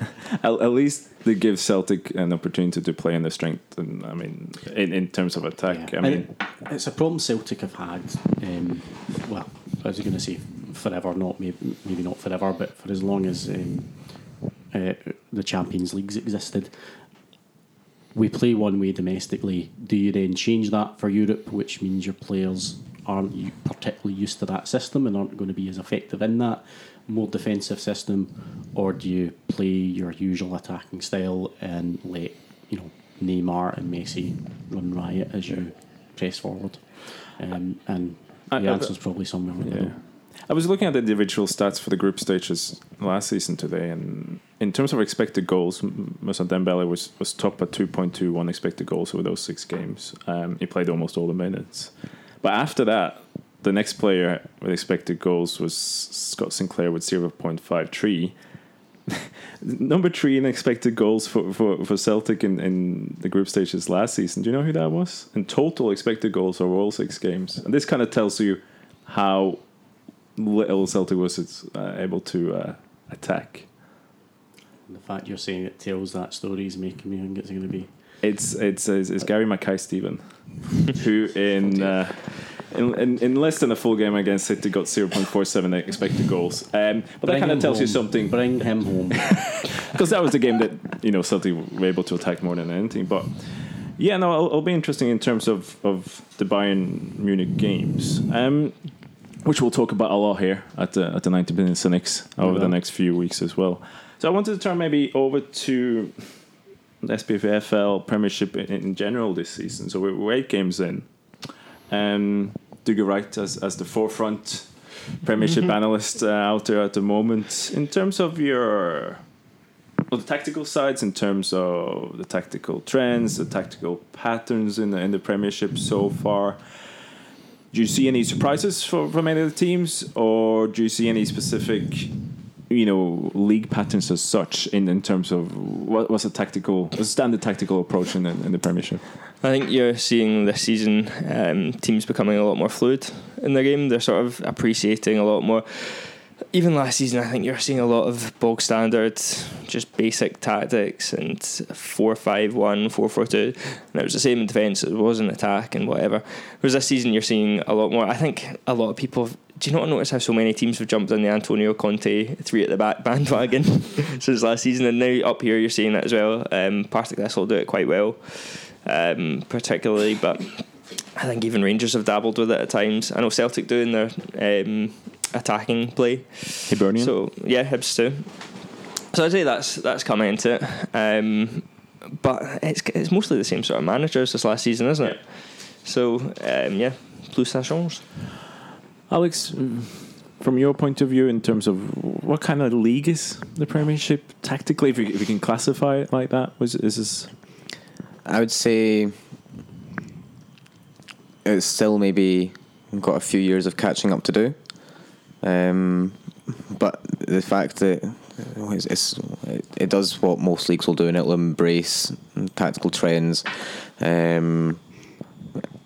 [LAUGHS] at, at, least they give Celtic an opportunity to play in the strength, and I mean, in, in terms of attack. Yeah. I mean, it's a problem Celtic have had. Um, well, I was going to say forever, not maybe, maybe not forever, but for as long as um, uh, the Champions Leagues existed. We play one way domestically. Do you then change that for Europe, which means your players aren't you particularly used to that system and aren't going to be as effective in that more defensive system, or do you play your usual attacking style and let you know Neymar and Messi run riot as you press forward? Um, and the answer is probably somewhere in the middle. I was looking at the individual stats for the group stages last season today, and in terms of expected goals, Moussa Dembele was, was top at 2.21 expected goals over those six games. Um, he played almost all the minutes. But after that, the next player with expected goals was Scott Sinclair with 0.53. [LAUGHS] Number three in expected goals for, for, for Celtic in, in the group stages last season. Do you know who that was? In total expected goals over all six games. And this kind of tells you how little Celtic was uh, able to uh, attack. And the fact you're saying it tells that story is making me think it's going to be. It's it's it's, it's Gary Mackay Steven, [LAUGHS] who in, uh, in, in in less than a full game against City got zero point four seven [LAUGHS] expected goals. Um, but Bring that kind of tells home. you something. Bring him home [LAUGHS] because that was the game that you know Celtic were able to attack more than anything. But yeah, no, it'll, it'll be interesting in terms of of the Bayern Munich games. Um, which we'll talk about a lot here at the at the 90 Billion Cynics over the next few weeks as well. So I wanted to turn maybe over to SPFL Premiership in, in, general this season. So we're, eight games in. Um, Dougie Wright as, as the forefront Premiership mm-hmm. analyst uh, out there at the moment. In terms of your well, the tactical sides, in terms of the tactical trends, the tactical patterns in the, in the Premiership so far, do you see any surprises for, from any of the teams, or do you see any specific, you know, league patterns as such in, in terms of what was a tactical, a standard tactical approach in the, in the Premiership? I think you're seeing this season um, teams becoming a lot more fluid in their game. They're sort of appreciating a lot more even last season, I think you're seeing a lot of bog standard, just basic tactics and 4 5 1, 4 4 2. And it was the same in defence, it was in attack and whatever. Whereas this season, you're seeing a lot more. I think a lot of people do you not notice how so many teams have jumped on the Antonio Conte three at the back bandwagon [LAUGHS] since last season? And now up here, you're seeing that as well. Um, Partick Thistle do it quite well, um, particularly, but I think even Rangers have dabbled with it at times. I know Celtic doing their um, attacking play. Hibernian. So yeah, Hibs too. So I'd say that's that's come into it. Um, but it's it's mostly the same sort of managers this last season, isn't it? So um, yeah, plus ça change. Alex, from your point of view, in terms of what kind of league is the Premiership tactically, if you, if can classify it like that, was is this? I would say it's still maybe got a few years of catching up to do. Um, but the fact that it's, it's, it does what most leagues will do, and it'll embrace tactical trends. Um,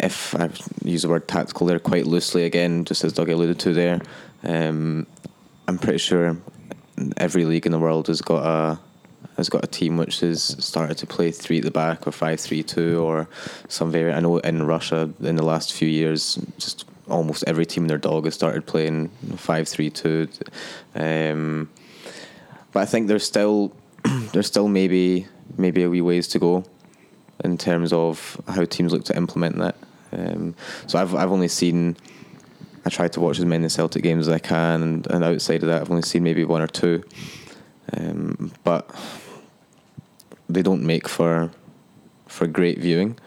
if I use the word tactical there quite loosely again, just as Doug alluded to there, um, I'm pretty sure every league in the world has got a has got a team which has started to play three at the back or five three two or some variant. I know in Russia in the last few years, just almost every team in their dog has started playing five three two. Um, but I think there's still [CLEARS THROAT] there's still maybe maybe a wee ways to go in terms of how teams look to implement that. Um, so I've I've only seen. I try to watch as many Celtic games as I can, and, and outside of that, I've only seen maybe one or two. Um, but they don't make for for great viewing,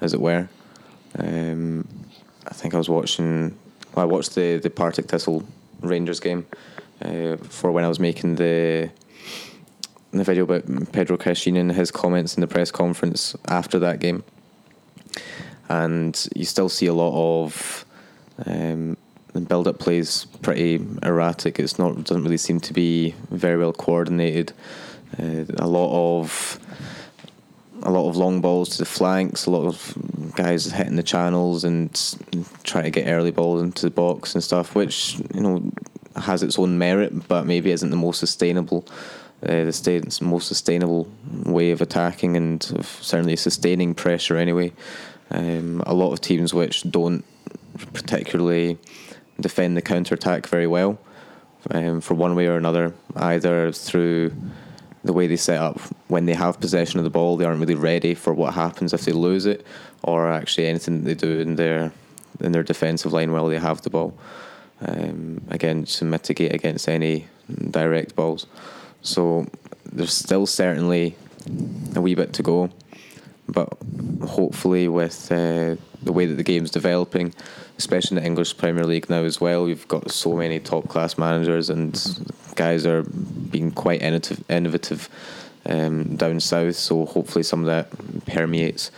as it were. Um, I think I was watching. Well, I watched the the Partick Thistle Rangers game uh, for when I was making the the video about Pedro Caixinha and his comments in the press conference after that game. And you still see a lot of um, the build up plays pretty erratic. It's not doesn't really seem to be very well coordinated. Uh, a lot of a lot of long balls to the flanks, a lot of guys hitting the channels and trying to get early balls into the box and stuff, which you know has its own merit, but maybe isn't the most sustainable. Uh, the state's most sustainable way of attacking and of certainly sustaining pressure anyway. Um, a lot of teams which don't particularly defend the counter attack very well, um, for one way or another, either through the way they set up when they have possession of the ball, they aren't really ready for what happens if they lose it, or actually anything that they do in their in their defensive line while they have the ball. Um, again, to mitigate against any direct balls. So there's still certainly a wee bit to go, but hopefully with uh, the way that the game's developing, especially in the English Premier League now as well, we've got so many top class managers and guys are being quite innovative, innovative um, down south. So hopefully some of that permeates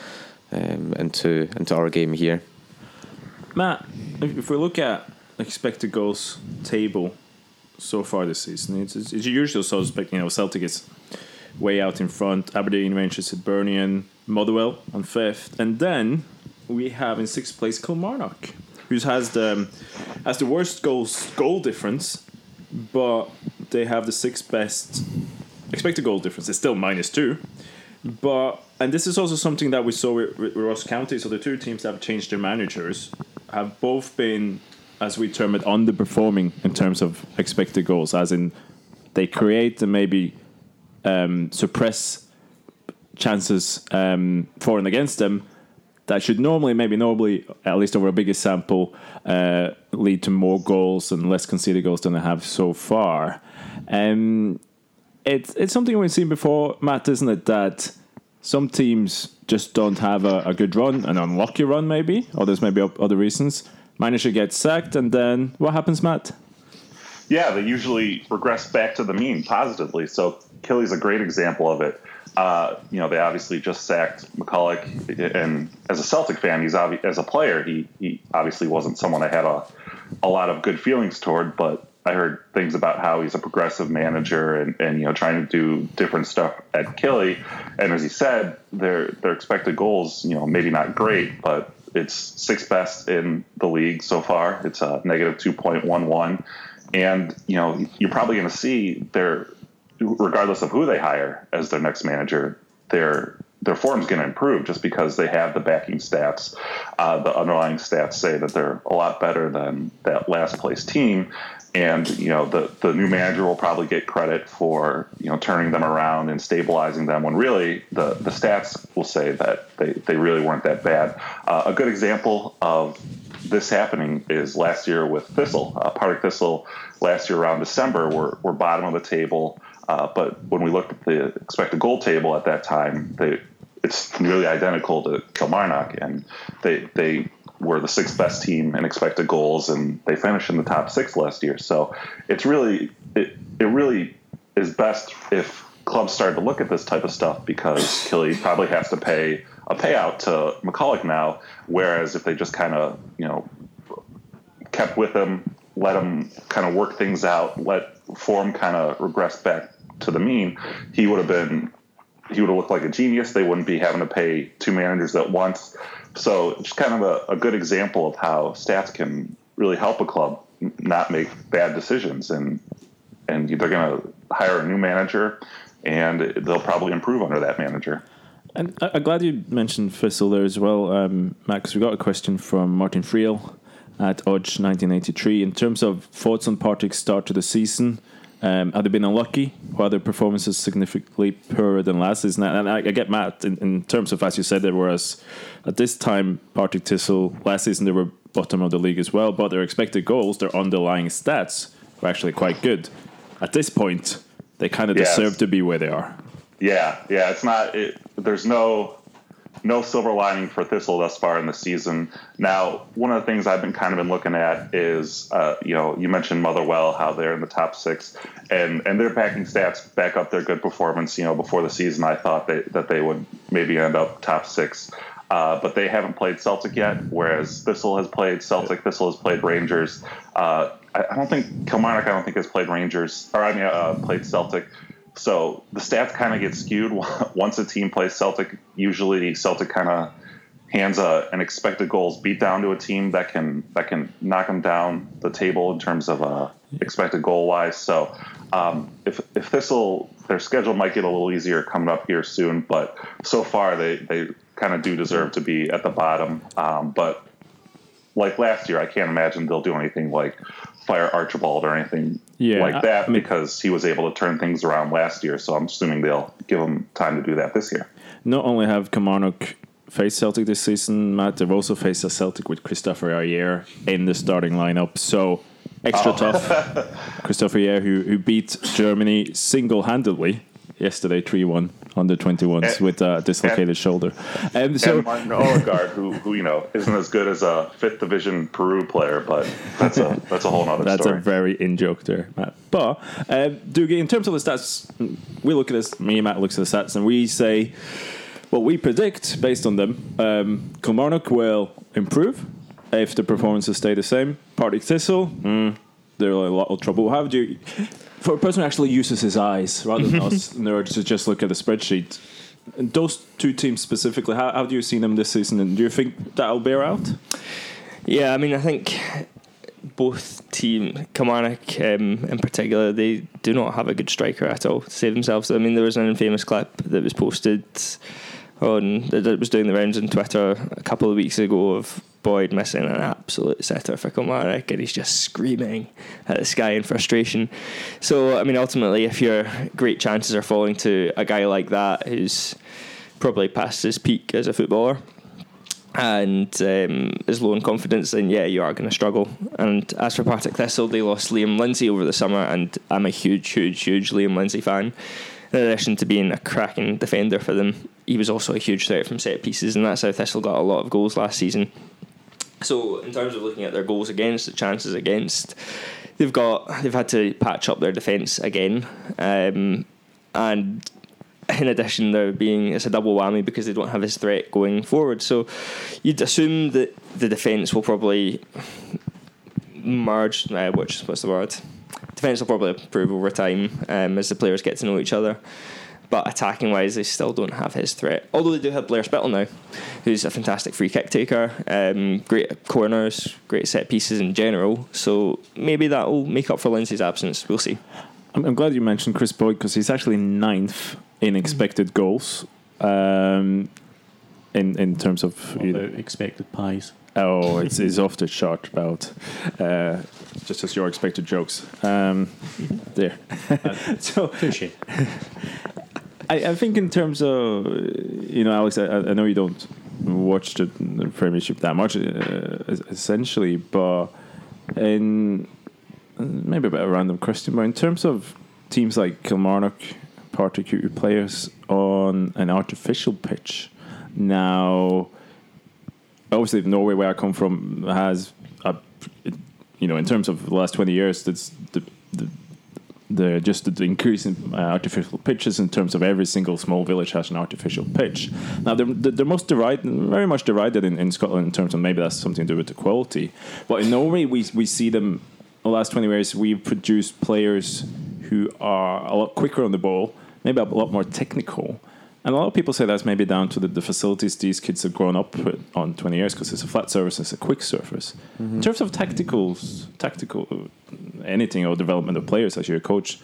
um, into into our game here. Matt, if we look at expected goals table so far this season, it's, it's, it's usual suspect. You know, Celtic is way out in front. Aberdeen, Rangers, Hibernian, Motherwell on fifth, and then we have in sixth place Kilmarnock, who has the um, has the worst goals goal difference, but they have the sixth best expected goal difference. It's still minus two, but and this is also something that we saw with, with Ross County. So the two teams that have changed their managers have both been, as we term it, underperforming in terms of expected goals, as in they create and maybe um, suppress chances um, for and against them that should normally, maybe normally, at least over a bigger sample, uh, lead to more goals and less conceded goals than they have so far. Um, it's it's something we've seen before, Matt, isn't it? That some teams just don't have a, a good run, an unlucky run, maybe, or there's maybe other reasons. Manager gets sacked, and then what happens, Matt? Yeah, they usually regress back to the mean positively. So Killy's a great example of it. Uh, you know, they obviously just sacked McCulloch, and as a Celtic fan, he's obvi- as a player, he he obviously wasn't someone I had a a lot of good feelings toward. But I heard things about how he's a progressive manager and, and you know trying to do different stuff at Killy. And as he said, their their expected goals, you know, maybe not great, but it's sixth best in the league so far. It's a negative point one one, and you know you're probably going to see their regardless of who they hire as their next manager, their their form's going to improve just because they have the backing stats. Uh, the underlying stats say that they're a lot better than that last place team. And you know the the new manager will probably get credit for you know turning them around and stabilizing them when really the the stats will say that they, they really weren't that bad. Uh, a good example of this happening is last year with Thistle. Uh, Partick Thistle last year around December were, were bottom of the table. Uh, but when we looked at the expected goal table at that time, they, it's nearly identical to Kilmarnock, and they they were the sixth best team in expected goals, and they finished in the top six last year. So it's really it it really is best if clubs start to look at this type of stuff because Killy probably has to pay a payout to McCulloch now, whereas if they just kind of you know kept with him, let him kind of work things out, let form kind of regress back to the mean, he would have been he would have looked like a genius. They wouldn't be having to pay two managers at once. So it's kind of a, a good example of how stats can really help a club not make bad decisions, and and they're going to hire a new manager, and they'll probably improve under that manager. And I'm glad you mentioned Thistle there as well, um, Matt, we got a question from Martin Friel at Odge 1983. In terms of thoughts on Partick's start to the season, um, have they been unlucky? Are their performances significantly poorer than last season? And I, I get mad in, in terms of, as you said, there whereas at this time, Partick Thistle, last season they were bottom of the league as well, but their expected goals, their underlying stats were actually quite good. At this point, they kind of Yes. deserve to be where they are. Yeah, yeah, it's not. It, there's no no silver lining for Thistle thus far in the season. Now, one of the things I've been kind of been looking at is, uh, you know, you mentioned Motherwell, how they're in the top six, and and their backing stats back up their good performance. You know, before the season, I thought that they would maybe end up top six. Uh, but they haven't played Celtic yet, whereas Thistle has played Celtic. Thistle has played Rangers. Uh, I, I don't think Kilmarnock. I don't think has played Rangers, or I mean, uh, played Celtic. So the stats kind of get skewed [LAUGHS] once a team plays Celtic. Usually, Celtic kind of hands a, an expected goals beat down to a team that can that can knock them down the table in terms of uh, expected goal wise. So um, if if Thistle their schedule might get a little easier coming up here soon, but so far they they kind of do deserve to be at the bottom. Um, but like last year, I can't imagine they'll do anything like fire Archibald or anything Yeah, like that I mean- because he was able to turn things around last year. So I'm assuming they'll give him time to do that this year. not only have Kilmarnock faced Celtic this season, Matt, they've also faced a Celtic with Kristoffer Ajer in the starting lineup. So extra oh. tough. [LAUGHS] Kristoffer Ajer, who, who beat Germany single handedly yesterday, 3 1 under 21s And- with a dislocated and- shoulder. Um, so, and Martin Odegaard, who, who you know isn't as good as a fifth division Peru player, but that's a that's a whole other [LAUGHS] That's story. a very in joke there, Matt. But um, Dougie, in terms of the stats, we look at this. Me and Matt looks at the stats, and we say what we predict based on them. Um, Kilmarnock will improve if the performances stay the same. Partick Thistle, mm, they're in a lot of trouble. How do you, for a person who actually uses his eyes rather than us nerds to just look at the spreadsheet? Those two teams specifically, how, how do you see them this season, and do you think that'll bear out? Yeah, I mean, I think both team Kilmarnock um, in particular they do not have a good striker at all to save themselves. I mean, there was an infamous clip that was posted on that was doing the rounds on Twitter a couple of weeks ago of Boyd missing an absolute setter for Kilmarnock, and he's just screaming at the sky in frustration. So, I mean, ultimately, if your great chances are falling to a guy like that who's probably past his peak as a footballer and um, is low in confidence, then yeah, you are going to struggle. And as for Partick Thistle, they lost Liam Lindsay over the summer, and I'm a huge, huge, huge Liam Lindsay fan. In addition to being a cracking defender for them, he was also a huge threat from set pieces, and that's how Thistle got a lot of goals last season. So, in terms of looking at their goals against, the chances against, they've got they've had to patch up their defence again, um, and in addition, there being it's a double whammy because they don't have his threat going forward. So, you'd assume that the defence will probably merge. Uh, which what's the word? Defence will probably improve over time um, as the players get to know each other. But attacking wise, they still don't have his threat. Although they do have Blair Spittal now, who's a fantastic free kick taker, um, great corners, great set pieces in general. So maybe that will make up for Lindsay's absence. We'll see. I'm, I'm glad you mentioned Kris Boyd because he's actually ninth in expected goals Um, in in terms of What about expected pies? Oh, it's, it's off the chart about uh, just as your expected jokes. Um, there. [LAUGHS] so. I, I think in terms of you know Alex, I, I know you don't watch the, the Premiership that much, uh, essentially, but in maybe a bit of a random question, but in terms of teams like Kilmarnock, particular players on an artificial pitch, now obviously Norway, where I come from, has a you know in terms of the last twenty years, it's the the the just the increase in uh, artificial pitches in terms of every single small village has an artificial pitch. Now they're, they're most divided, very much divided in, in Scotland in terms of maybe that's something to do with the quality. But in Norway, we we see them the last twenty years. We've produced players who are a lot quicker on the ball, maybe a lot more technical. And a lot of people say that's maybe down to the, the facilities these kids have grown up with on 20 years because it's a flat surface, it's a quick surface. In terms of tacticals, tactical uh, anything or development of players as your coach,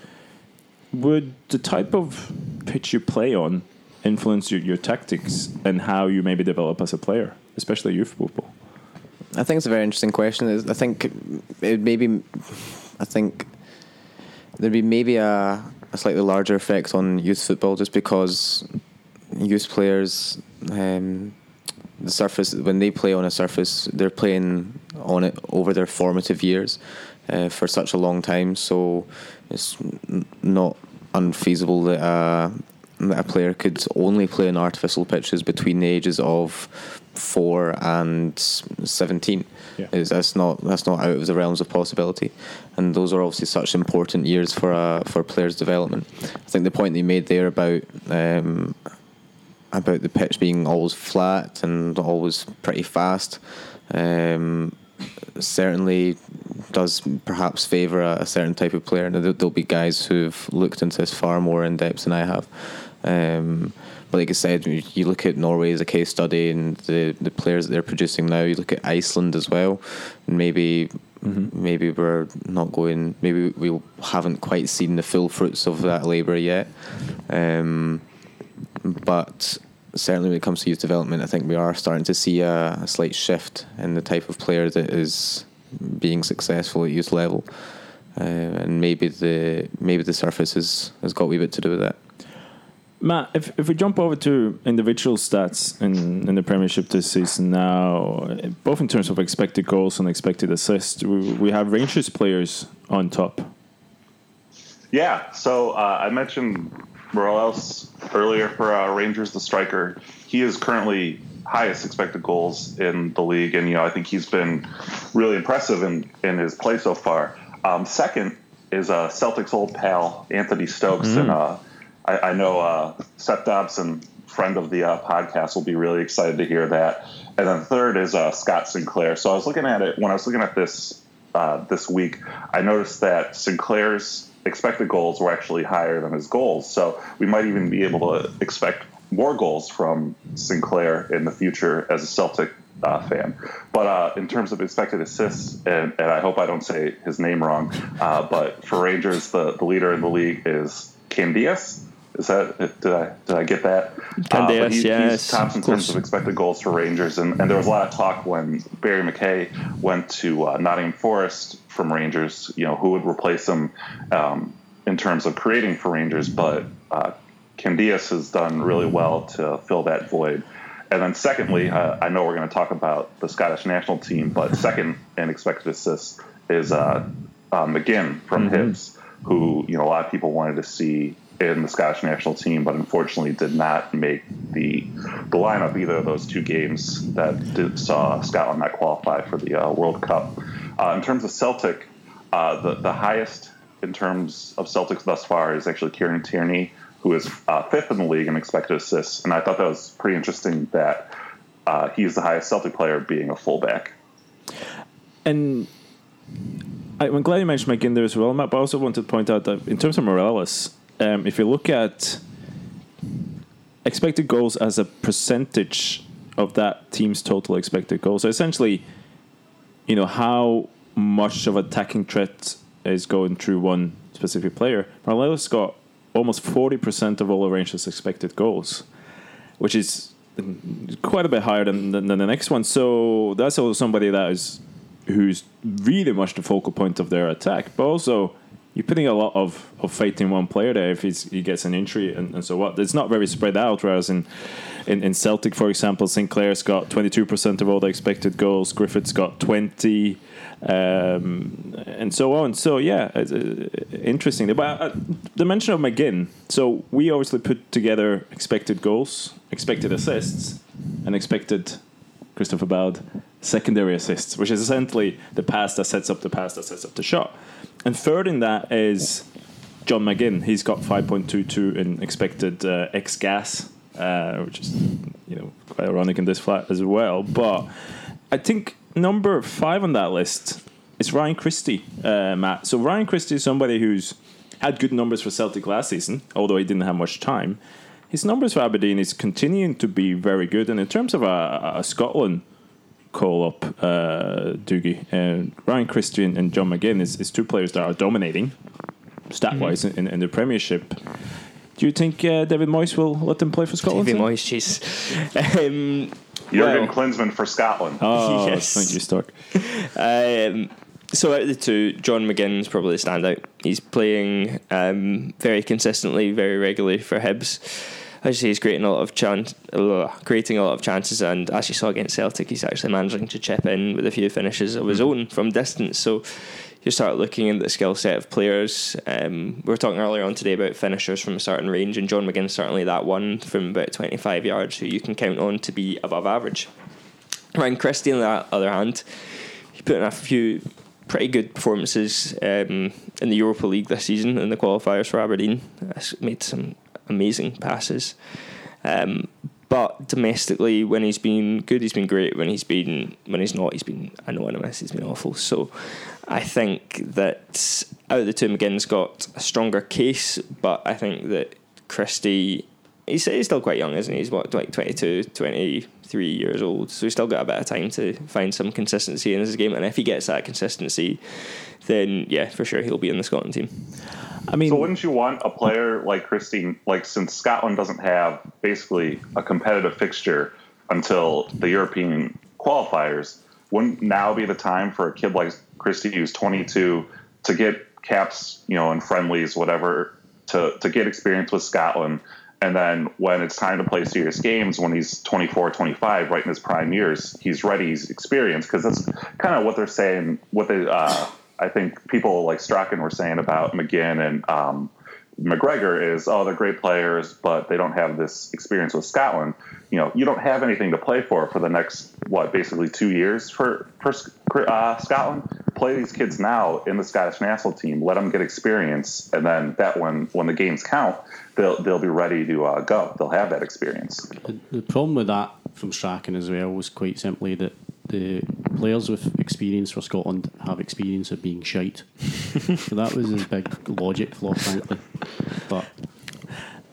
would the type of pitch you play on influence your, your tactics and how you maybe develop as a player, especially youth football? I think it's a very interesting question. Is- I think it maybe, I think there'd be maybe a, a slightly larger effect on youth football just because youth players, um, the surface when they play on a surface, they're playing on it over their formative years uh, for such a long time. So it's not unfeasible that uh, that a player could only play on artificial pitches between the ages of four and seventeen. Yeah. Is that's not that's not out of the realms of possibility, and those are obviously such important years for a for a player's development. I think the point they made there about um, about the pitch being always flat and always pretty fast. Um, certainly does perhaps favour a, a certain type of player. Now, there- there'll be guys who've looked into this far more in depth than I have. Um, but like I said, you you look at Norway as a case study and the, the players that they're producing now. You look at Iceland as well, and maybe maybe we're not going. Maybe we haven't quite seen the full fruits of that labour yet. Um, but certainly when it comes to youth development, I think we are starting to see a, a slight shift in the type of player that is being successful at youth level, uh, and maybe the maybe the surface has, has got a wee bit to do with that. Matt, if, if we jump over to individual stats in, in the Premiership this season now, both in terms of expected goals and expected assists, we, we have Rangers players on top. Yeah, so uh, I mentioned Morelos earlier for uh, Rangers, the striker. He is currently highest expected goals in the league, and you know I think he's been really impressive in in his play so far. Um, second is uh, Celtics old pal Anthony Stokes, and uh, I, I know uh, Seth Dobson, friend of the uh, podcast, will be really excited to hear that. And then third is uh, Scott Sinclair. So I was looking at it when I was looking at this uh, this week. I noticed that Sinclair's expected goals were actually higher than his goals. So we might even be able to expect more goals from Sinclair in the future as a Celtic uh, fan. But uh, in terms of expected assists, and, and I hope I don't say his name wrong, uh, but for Rangers, the, the leader in the league is Candeias. Is that did I did I get that? Uh, but Diaz, he- yes, he's top in terms of expected goals for Rangers, and, and there was a lot of talk when Barrie McKay went to uh, Nottingham Forest from Rangers. You know who would replace him um, in terms of creating for Rangers, but uh, has done really well to fill that void. And then, secondly, uh, I know we're going to talk about the Scottish national team, but [LAUGHS] second in expected assists is uh, uh, McGinn from Hibs, who you know a lot of people wanted to see in the Scottish national team, but unfortunately did not make the the lineup either of those two games that did, saw Scotland not qualify for the uh, World Cup. Uh, in terms of Celtic, uh, the the highest in terms of Celtics thus far is actually Kieran Tierney, who is uh, fifth in the league in expected assists, and I thought that was pretty interesting that uh, he's the highest Celtic player being a fullback. And I, I'm glad you mentioned McGinn there as well, Matt, but I also wanted to point out that in terms of Morelos, um, if you look at expected goals as a percentage of that team's total expected goals, so essentially, you know, how much of attacking threat is going through one specific player, Morelos got almost 40% of all of Rangers' expected goals. which is quite a bit higher than, than, than the next one. So that's also somebody that is who's really much the focal point of their attack. But also, you're putting a lot of, of faith in one player there if he gets an injury and, and so what. It's not very spread out, whereas in, in, in Celtic, for example, Sinclair's got 22% of all the expected goals, Griffiths got 20 um, and so on. So yeah, it's, uh, interesting. But uh, the mention of McGinn. So we obviously put together expected goals, expected assists, and expected Christopher Boud secondary assists, which is essentially the pass that sets up the pass that sets up the shot. And third in that is John McGinn. He's got 5.22 in expected uh, X gas, uh, which is you know quite ironic in this flat as well. But I think number five on that list is Ryan Christie, uh, Matt. So Ryan Christie is somebody who's had good numbers for Celtic last season, although he didn't have much time. His numbers for Aberdeen is continuing to be very good, and in terms of a, a Scotland call up, uh, Dougie, and Ryan Christie and, and John McGinn is, is, two players that are dominating stat wise mm-hmm. in, in, the Premiership. Do you think uh, David Moyes will let them play for Scotland? David Moyes, jeez. Um, Jurgen well, Klinsmann for Scotland. Oh, [LAUGHS] yes. thank you, Stark. Um, so out of the two, John McGinn's probably the standout. He's playing um, very consistently, very regularly for Hibs. As you say, he's creating a lot of chance, uh, creating a lot of chances, and as you saw against Celtic, he's actually managing to chip in with a few finishes of his mm. own from distance. So you start looking at the skill set of players. Um, we were talking earlier on today about finishers from a certain range, and John McGinn certainly that one from about 25 yards who you can count on to be above average. Ryan Christie, on the other hand, he put in a few pretty good performances um, in the Europa League this season in the qualifiers for Aberdeen. Made some amazing passes. Um, but domestically, when he's been good, he's been great. When he's been when he's not, he's been anonymous. He's been awful. So I think that out of the two, McGinn's got a stronger case, but I think that Christie, he's, he's still quite young, isn't he? He's what, like 22, 23 years old. So he's still got a bit of time to find some consistency in his game. And if he gets that consistency, then yeah, for sure he'll be in the Scotland team. I mean, so wouldn't you want a player like Christie, like since Scotland doesn't have basically a competitive fixture until the European qualifiers, wouldn't now be the time for a kid like Christie, who's 22, to get caps, you know, in friendlies, whatever, to, to get experience with Scotland. And then when it's time to play serious games, when he's 24, 25, right in his prime years, he's ready, he's experienced. Because that's kind of what they're saying, what they, uh, I think people like Strachan were saying about McGinn and um, McGregor is, oh, they're great players, but they don't have this experience with Scotland. You know, you don't have anything to play for for the next what, basically two years for for uh, Scotland. Play these kids now in the Scottish national team. Let them get experience, and then that when when the games count, they'll they'll be ready to uh, go. They'll have that experience. The, the problem with that from Strachan as well was quite simply that the players with experience for Scotland have experience of being shite. [LAUGHS] so that was his big logic flaw, frankly. But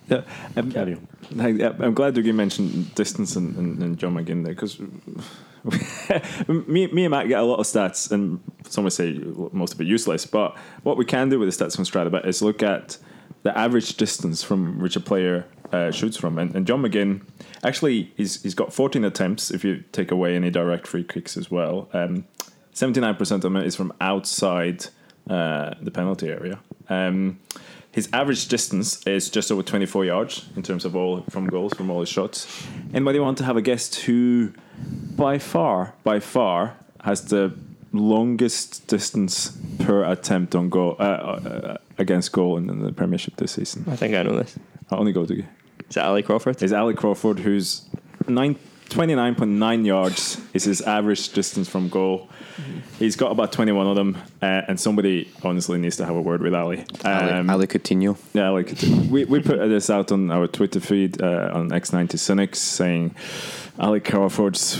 yeah, um, carry on. I'm glad you mentioned distance and, and, and John McGinn there because [LAUGHS] me, me and Matt get a lot of stats, and some would say most of it useless. But what we can do with the stats from Stratabet is look at the average distance from which a player uh, shoots from. And, and, John McGinn, actually, he's, he's got 14 attempts if you take away any direct free kicks as well. Um, 79% of them is from outside uh, the penalty area. Um, his average distance is just over 24 yards in terms of all from goals from all his shots. Anybody want to have a guess who, by far, by far, has the longest distance per attempt on goal uh, uh, against goal in, in, the Premiership this season? I think I know this. I only go to is Ali Crawford? Is Ali Crawford, who's nine, 29.9 yards is his average distance from goal. He's got about 21 of them, uh, and somebody honestly needs to have a word with Ali. Um, Ali, Ali Coutinho. Yeah, Ali Coutinho. we, we put this out on our Twitter feed uh, on X90 Cynics saying Ali Crawford's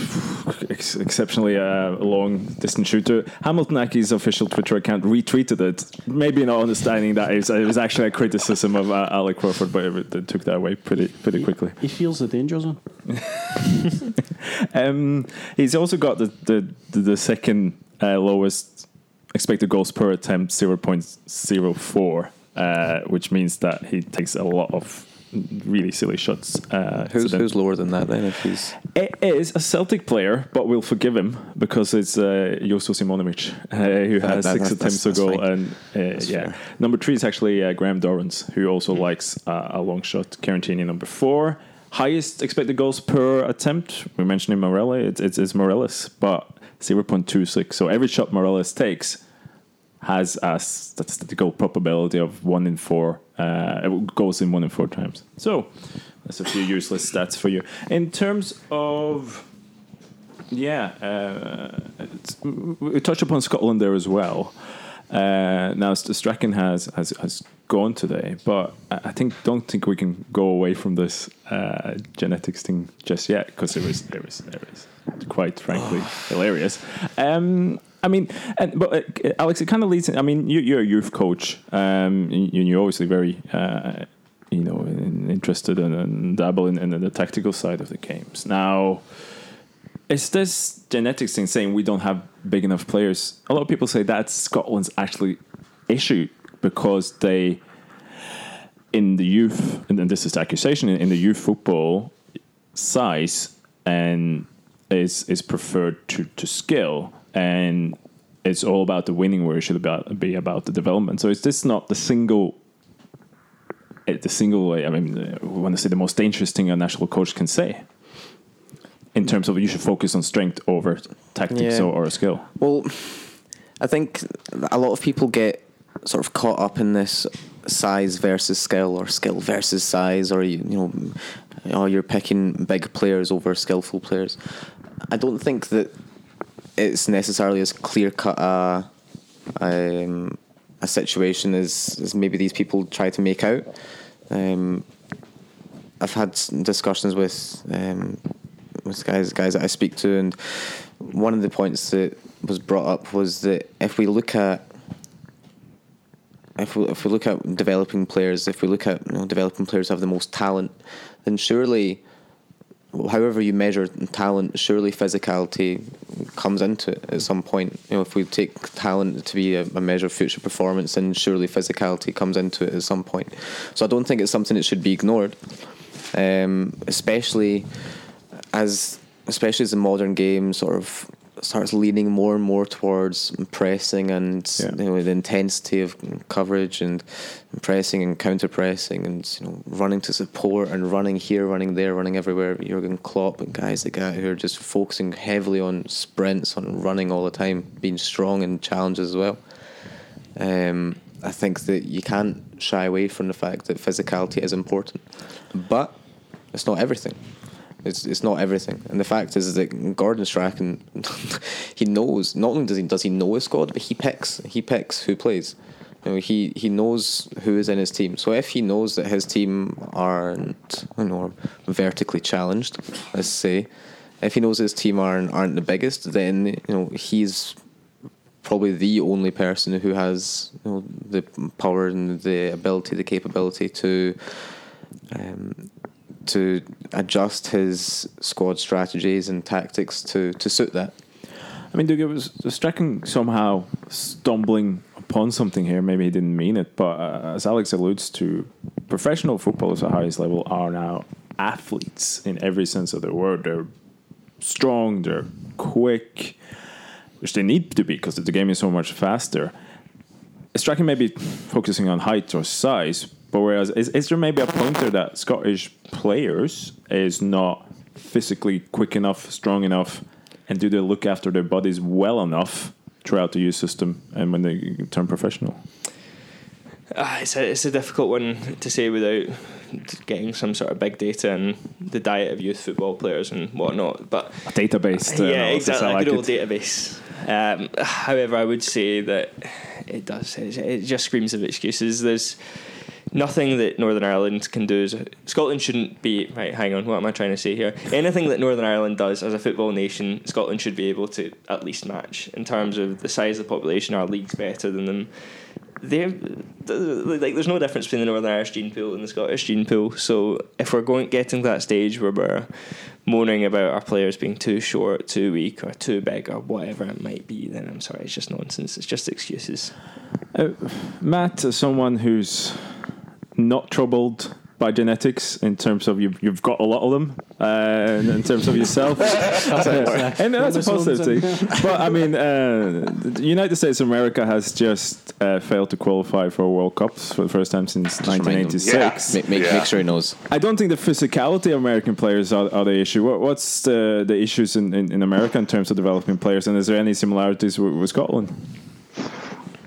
ex- exceptionally uh, long distance shooter. Hamilton Accies official Twitter account retweeted it, maybe not understanding that it was, it was actually a criticism of uh, Ali Crawford, but it, it, took that away pretty pretty quickly. He feels the danger zone. [LAUGHS] um, he's also got the the, the, the second uh, lowest expected goals per attempt, zero point zero four, uh, which means that he takes a lot of really silly shots. Uh, Who's, who's lower than that then? If he's It is a Celtic player, but we'll forgive him because it's uh, Jozo Simunovic uh, who has that- six attempts to goal. fine. And uh, yeah, fair. number three is actually uh, Graham Dorans, who also likes uh, a long shot. Carantini number four. Highest expected goals per attempt. We mentioned in Morella, it's, it's, it's Morelos, but 0.26. So every shot Morelos takes has a statistical probability of one in four. Uh, it goes in one in four times. So that's a few useless stats for you. In terms of yeah, uh, it's- we touched upon Scotland there as well. Uh, now Strachan has, has has gone today, but I I think don't think we can go away from this uh, genetics thing just yet because it was it was it was quite frankly [SIGHS] hilarious. Um, I mean, and but uh, Alex, it kind of leads. I mean, you, you're a youth coach. Um, you, you're obviously very. Uh, you know, in- interested and, and dabble in, in the tactical side of the games. Now, is this genetics thing saying we don't have big enough players? A lot of people say that's Scotland's actually issue because they, in the youth, and this is the accusation in, in the youth football, size and is is preferred to, to skill and it's all about the winning where it should about, be about the development. So is this not the single eh, the single way? I mean, we want to say the most dangerous thing a national coach can say in terms of you should focus on strength over tactics Yeah. or, or skill. Well, I think a lot of people get sort of caught up in this size versus skill or skill versus size, or you, you know, oh, you're picking big players over skillful players. I don't think that it's necessarily as clear cut a um, a situation as, as maybe these people try to make out. Um, I've had discussions with um, with guys guys that I speak to, and one of the points that was brought up was that if we look at if we, if we look at developing players, if we look at you know, developing players have the most talent, then surely, however you measure talent, surely physicality comes into it at some point. You know, if we take talent to be a, a measure of future performance, then surely physicality comes into it at some point. So I don't think it's something that should be ignored, um, especially as especially as the modern game sort of starts leaning more and more towards pressing and Yeah. you know the intensity of coverage and pressing and counter pressing and you know running to support and running here, running there, running everywhere. Jurgen Klopp and guys like that who are just focusing heavily on sprints, on running all the time, being strong in challenges as well. Um, I think that you can't shy away from the fact that physicality is important, but it's not everything. It's it's not everything, and the fact is is that Gordon Strachan, [LAUGHS] he knows. Not only does he does he know his squad, but he picks he picks who plays. You know, he he knows who is in his team. So if he knows that his team aren't you know vertically challenged, let's say, if he knows his team aren't aren't the biggest, then you know he's probably the only person who has you know, the power and the ability, the capability to um, to adjust his squad strategies and tactics to, to suit that. I mean, Dougie was striking somehow stumbling upon something here. Maybe he didn't mean it, but uh, as Alex alludes to, professional footballers at highest level are now athletes in every sense of the word. They're strong, they're quick, which they need to be because the game is so much faster. Strachan may be focusing on height or size, but whereas is, is there maybe a pointer that Scottish players is not physically quick enough, strong enough, and do they look after their bodies well enough throughout the youth system and when they turn professional? Ah, it's a it's a difficult one to say without getting some sort of big data and the diet of youth football players and whatnot. But A database. uh, yeah, exactly, I a like good old it. database. Um, however, I would say that it does. It it just screams of excuses. There's nothing that Northern Ireland can do. Is, Scotland shouldn't be right. Hang on, what am I trying to say here? Anything that Northern Ireland does as a football nation, Scotland should be able to at least match in terms of the size of the population. Our league's better than them. They're, like there's no difference between the Northern Irish gene pool and the Scottish gene pool. So if we're going getting to that stage where we're moaning about our players being too short, too weak, or too big, or whatever it might be, then I'm sorry, it's just nonsense. It's just excuses. Uh, Matt, someone who's not troubled by genetics in terms of you've you've got a lot of them uh, in, in terms of yourself, [LAUGHS] [LAUGHS] and that's a positive thing. but I mean, uh, the United States of America has just uh, failed to qualify for World Cups for the first time since remind them. 1986. Make, make, Yeah. make sure he knows. I don't think the physicality of American players are, are the issue. What, what's the, the issues in, in, in America in terms of developing players, and is there any similarities with, with Scotland?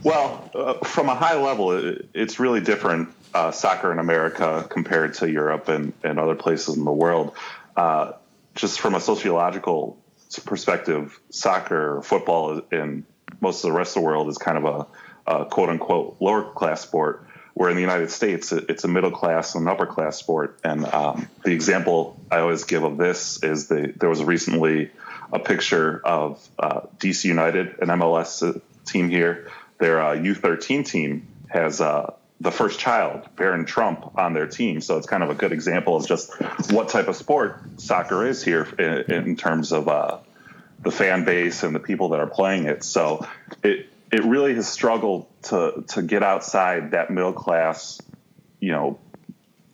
Well, uh, from a high level, it, it's really different uh, soccer in America compared to Europe and, and other places in the world. Uh, just from a sociological perspective, soccer, football in most of the rest of the world is kind of a, a quote unquote lower class sport. Where in the United States, it- it's a middle class and upper class sport. And um, the example I always give of this is the, there was recently a picture of uh, DC United, an MLS team here. Their uh, U13 team has uh, the first child, Barron Trump, on their team. So it's kind of a good example of just what type of sport soccer is here in, in terms of uh, the fan base and the people that are playing it. So it it really has struggled to to get outside that middle class, you know,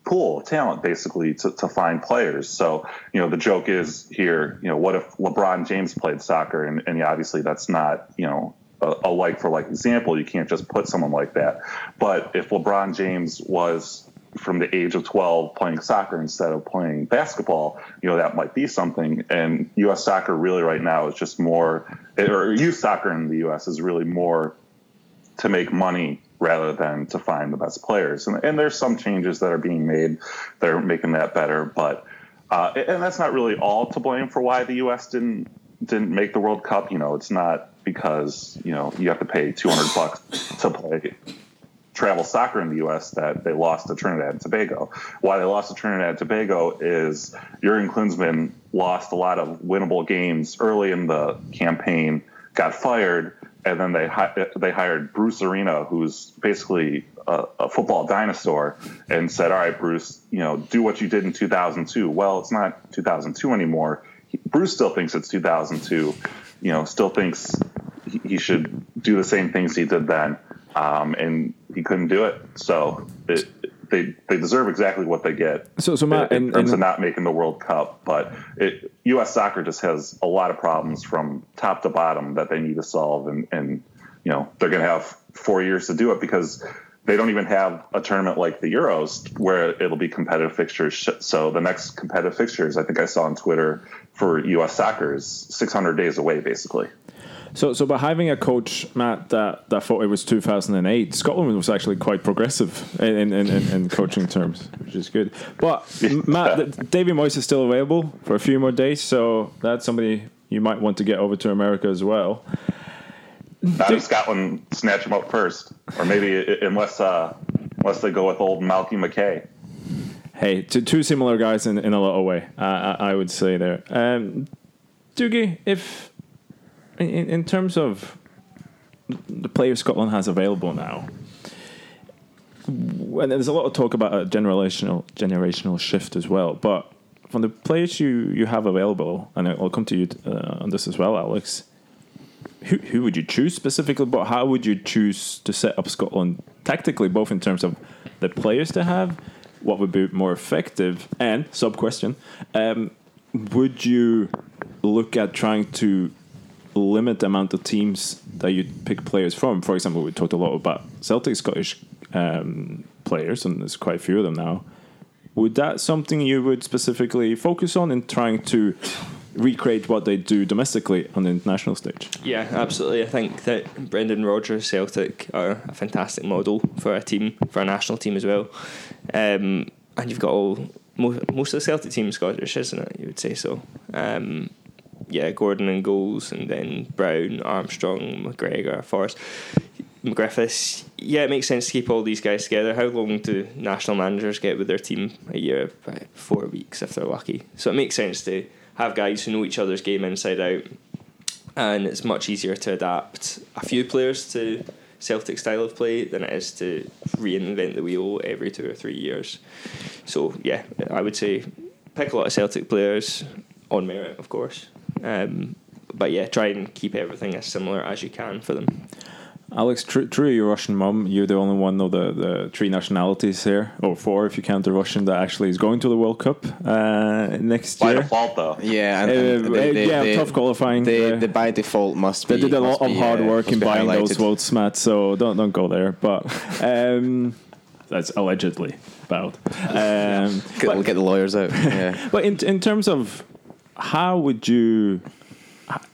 pool of talent basically to, to find players. So, you know, the joke is here, you know, what if LeBron James played soccer? And, and obviously that's not, you know, a, like for like example. You can't just put someone like that. But if LeBron James was from the age of 12 playing soccer instead of playing basketball, you know, that might be something. And U.S. soccer really right now is just more, or youth soccer in the U.S. is really more to make money rather than to find the best players. And, and there's some changes that are being made that are making that better, but uh, and that's not really all to blame for why the U.S. didn't didn't make the World Cup. You know, it's not because you know you have to pay 200 bucks to play travel soccer in the U.S. that they lost to Trinidad and Tobago. Why they lost to Trinidad and Tobago is Jurgen Klinsmann lost a lot of winnable games early in the campaign, got fired, and then they hi- they hired Bruce Arena, who's basically a, a football dinosaur, and said, "All right, Bruce, you know, do what you did in 2002." Well, it's not 2002 anymore. Bruce still thinks it's 2002. You know, still thinks he, should do the same things he did then, um, and he couldn't do it. So it, they they deserve exactly what they get. So- so Matt, in, and- terms and- of not making the World Cup, but it, U.S. soccer just has a lot of problems from top to bottom that they need to solve, and and you know they're going to have four years to do it because they don't even have a tournament like the Euros where it'll be competitive fixtures. So the next competitive fixtures, I think I saw on Twitter for U.S. soccer is 600 days away, basically. So, so by having a coach, Matt, that, that thought it was 2008, Scotland was actually quite progressive in, in, in, in coaching terms, which is good. But, Matt, Davy Moyes is still available for a few more days, so that's somebody you might want to get over to America as well. Not if Scotland snatch him up first, or maybe unless uh, unless they go with old Malky Mackay. Hey, two, two similar guys in, in a lot of way, uh, I, I would say there. Um, Dougie, if in, in terms of the players Scotland has available now, and there's a lot of talk about a generational generational shift as well, but from the players you, you have available, and I'll come to you uh, on this as well, Alex. Who, who would you choose specifically? But how would you choose to set up Scotland tactically, both in terms of the players to have, what would be more effective, and sub question, um, would you look at trying to limit the amount of teams that you pick players from? For example, we talked a lot about Celtic Scottish um, players, and there's quite a few of them now. Would that something you would specifically focus on in trying to recreate what they do domestically on the international stage? Yeah, absolutely. I think that Brendan Rodgers Celtic are a fantastic model for a team, for a national team as well. Um, and you've got all most, most of the Celtic team Scottish, isn't it? You would say so. Um, yeah, Gordon and goals, and then Brown, Armstrong, McGregor, Forrest, McGriffiths. Yeah, it makes sense to keep all these guys together. How long do national managers get with their team a year? About Four weeks if they're lucky. So it makes sense to have guys who know each other's game inside out and it's much easier to adapt a few players to Celtic style of play than it is to reinvent the wheel every two or three years. So yeah, I would say pick a lot of Celtic players on merit, of course. Um, but yeah, try and keep everything as similar as you can for them. Alex, true, true, you're Russian mum. You're the only one of the, the three nationalities here, or four if you count the Russian, that actually is going to the World Cup uh, next By year. By default, though. Yeah, and, Uh, and uh, they- they- yeah, they- tough qualifying. They, uh, they by default must be. they did a lot of be, hard uh, work must in be buying those highlighted. votes, Matt. So don't don't go there. But [LAUGHS] um, that's allegedly about. Um, we'll get the lawyers out. Yeah. [LAUGHS] But in in terms of how would you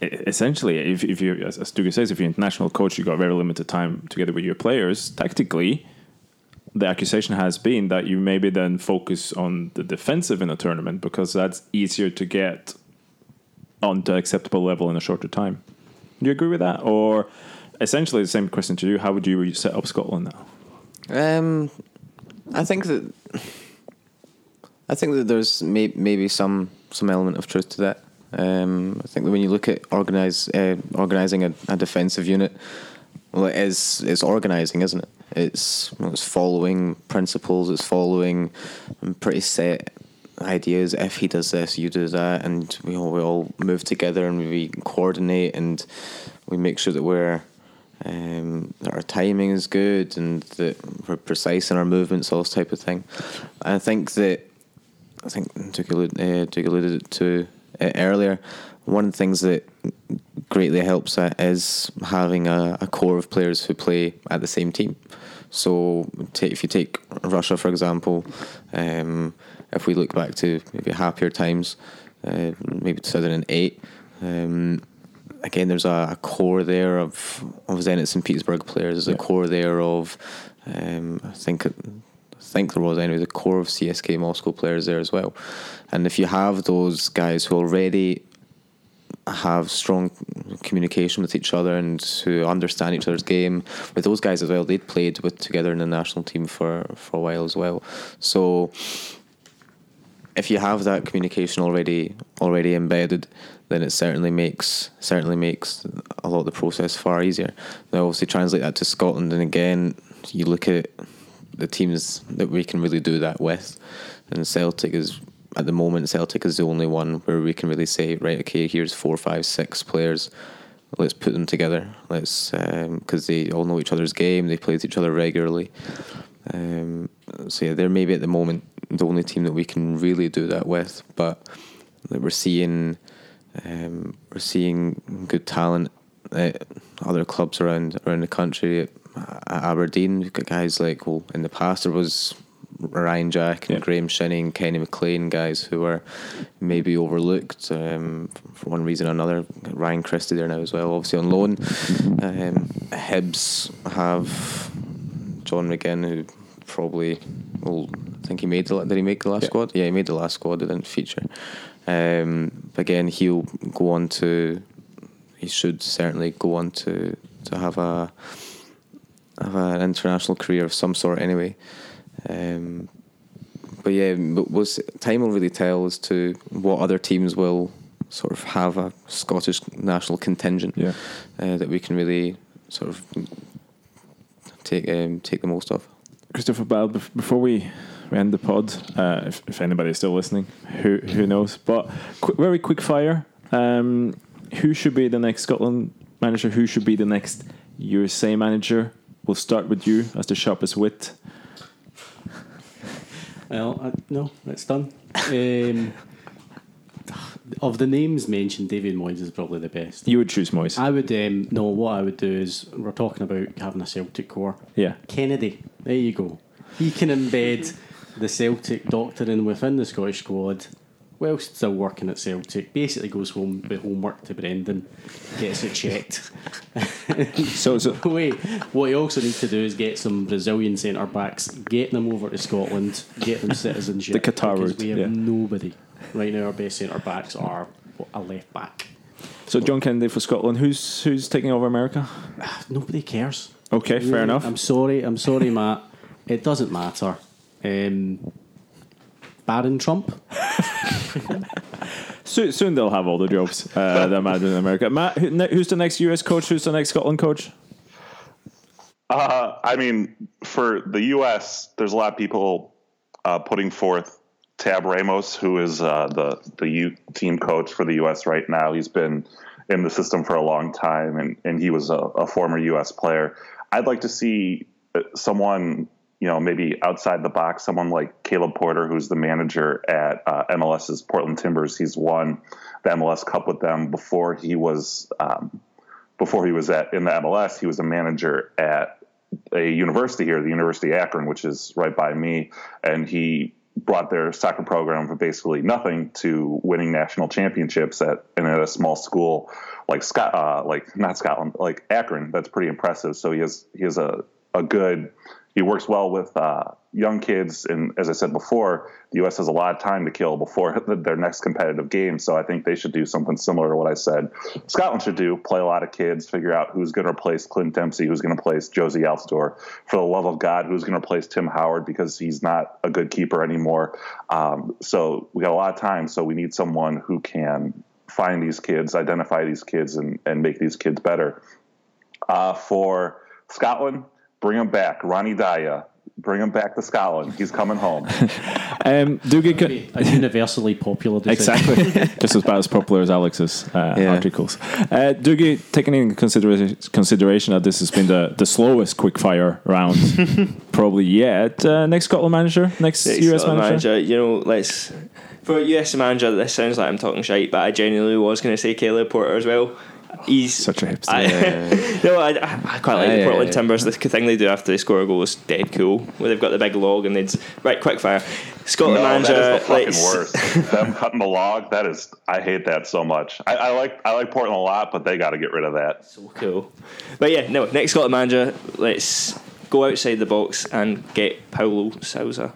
essentially if if you as Duga says if you're an international coach you got very limited time together with your players tactically the accusation has been that you maybe then focus on the defensive in a tournament because that's easier to get onto acceptable level in a shorter time. Do you agree with that or essentially the same question to you how would you set up Scotland now? Um, I think that I think that there's may, maybe some some element of truth to that. Um, I think that when you look at organize uh, organizing a, a defensive unit, well, it is it's organizing, isn't it? It's it's following principles. It's following pretty set ideas. If he does this, you do that, and we all we all move together and we coordinate and we make sure that we're um, that our timing is good and that we're precise in our movements, all this type of thing. I think that I think Duke alluded, uh, Duke alluded to it earlier. One of the things that greatly helps that is having a, a core of players who play at the same team. So, ta if you take Russia for example, um, if we look back to maybe happier times, uh, maybe 2008. Um, again, there's a, a core there of of Zenit St Petersburg players. There's Yeah. a core there of, um, I think, think there was anyway the core of CSKA Moscow players there as well. And if you have those guys who already have strong communication with each other and who understand each other's game, with those guys as well, they'd played with together in the national team for for a while as well. So if you have that communication already already embedded, then it certainly makes certainly makes a lot of the process far easier. Now, obviously, translate that to Scotland, and again, you look at the teams that we can really do that with, and Celtic is at the moment Celtic is the only one where we can really say, right, okay, here's four, five, six players. Let's put them together. Let's because they all know each other's game. They play with each other regularly. Um, so yeah, they're maybe at the moment the only team that we can really do that with. But we're seeing, um, we're seeing good talent at other clubs around around the country. Aberdeen, guys like well, in the past there was Ryan Jack and Yeah. Graeme Shinnie and Kenny McLean, guys who were maybe overlooked um, for one reason or another. Ryan Christie there now as well, obviously on loan. Um, Hibs have John McGinn, who probably, well, I think he made the, did he make the last Yeah. squad? Yeah, he made the last squad, it didn't feature. Um, but again, he'll go on to, he should certainly go on to, to have a, have an international career of some sort anyway. Um, but yeah, but was, time will really tell as to what other teams will sort of have a Scottish national contingent Yeah. uh, that we can really sort of take um, take the most of. Christopher Boud, before we, end the pod, uh, if, if anybody's still listening, who who knows? But qu- very quick fire. Um, who should be the next Scotland manager? Who should be the next USA manager? We'll start with you as the sharpest wit. Well, I, no, it's done. Um, of the names mentioned, David Moyes is probably the best. You would choose Moyes. I would um, no. What I would do is we're talking about having a Celtic core. yeah. Kennedy, there you go. He can embed the Celtic doctrine within the Scottish squad whilst still working at Celtic. Basically, goes home with homework to Brendan, gets it checked. [LAUGHS] So so [LAUGHS] Wait, what you also need to do is get some Brazilian centre backs, get them over to Scotland, get them citizenship. The Qatar because route, We have yeah. nobody right now. Our best centre backs are a left back. so John Kennedy for Scotland. Who's who's taking over America? [SIGHS] Nobody cares. Okay, fair enough. I'm sorry. I'm sorry, Matt. It doesn't matter. Um, Barron Trump. [LAUGHS] Soon, soon they'll have all the jobs uh, [LAUGHS] that matter in America. Matt, who, who's the next US coach? Who's the next Scotland coach? Uh, I mean, for the U.S., there's a lot of people uh, putting forth Tab Ramos, who is uh, the the U team coach for the U.S. right now. He's been in the system for a long time, and and he was a, a former U.S. player. I'd like to see uh, someone you know, maybe outside the box, someone like Caleb Porter, who's the manager at uh, MLS's Portland Timbers. He's won the MLS Cup with them before he was um, before he was at in the MLS. He was a manager at a university here, the University of Akron, which is right by me, and he brought their soccer program from basically nothing to winning national championships at and at a small school like Scott, uh, like not Scotland, like Akron. That's pretty impressive. So he has he has a a good he works well with uh, young kids. And as I said before, the U.S. has a lot of time to kill before [LAUGHS] their next competitive game. So I think they should do something similar to what I said. Scotland should do play a lot of kids, figure out who's going to replace Clint Dempsey, who's going to replace Jozy Altidore. For the love of God, who's going to replace Tim Howard because he's not a good keeper anymore. Um, so we got a lot of time. So we need someone who can find these kids, identify these kids, and, and make these kids better. Uh, for Scotland, Bring him back, Ronny Deila. Bring him back to Scotland. He's coming home. [LAUGHS] um, Dougie, a universally popular decision. Exactly, [LAUGHS] just about as popular as Alex's uh, yeah. articles. Uh, Dougie, taking into consideration, consideration that this has been the, the slowest quickfire round [LAUGHS] probably yet. Uh, next Scotland manager, next, next US Scotland manager. manager. You know, let's for a US manager. This sounds like I'm talking shite, but I genuinely was going to say Caleb Porter as well he's such a hipster. I, yeah. [LAUGHS] no, I, I, quite like yeah, the Portland yeah, Timbers. The thing they do after they score a goal is dead cool. Where they've got the big log and they'd right quick fire. Scotland no, manager, that is the fucking worst. Them cutting the log. That is, I hate that so much. I, I like I like Portland a lot, but they got to get rid of that. So cool. But yeah, no. Next Scotland manager, let's go outside the box and get Paulo Sousa,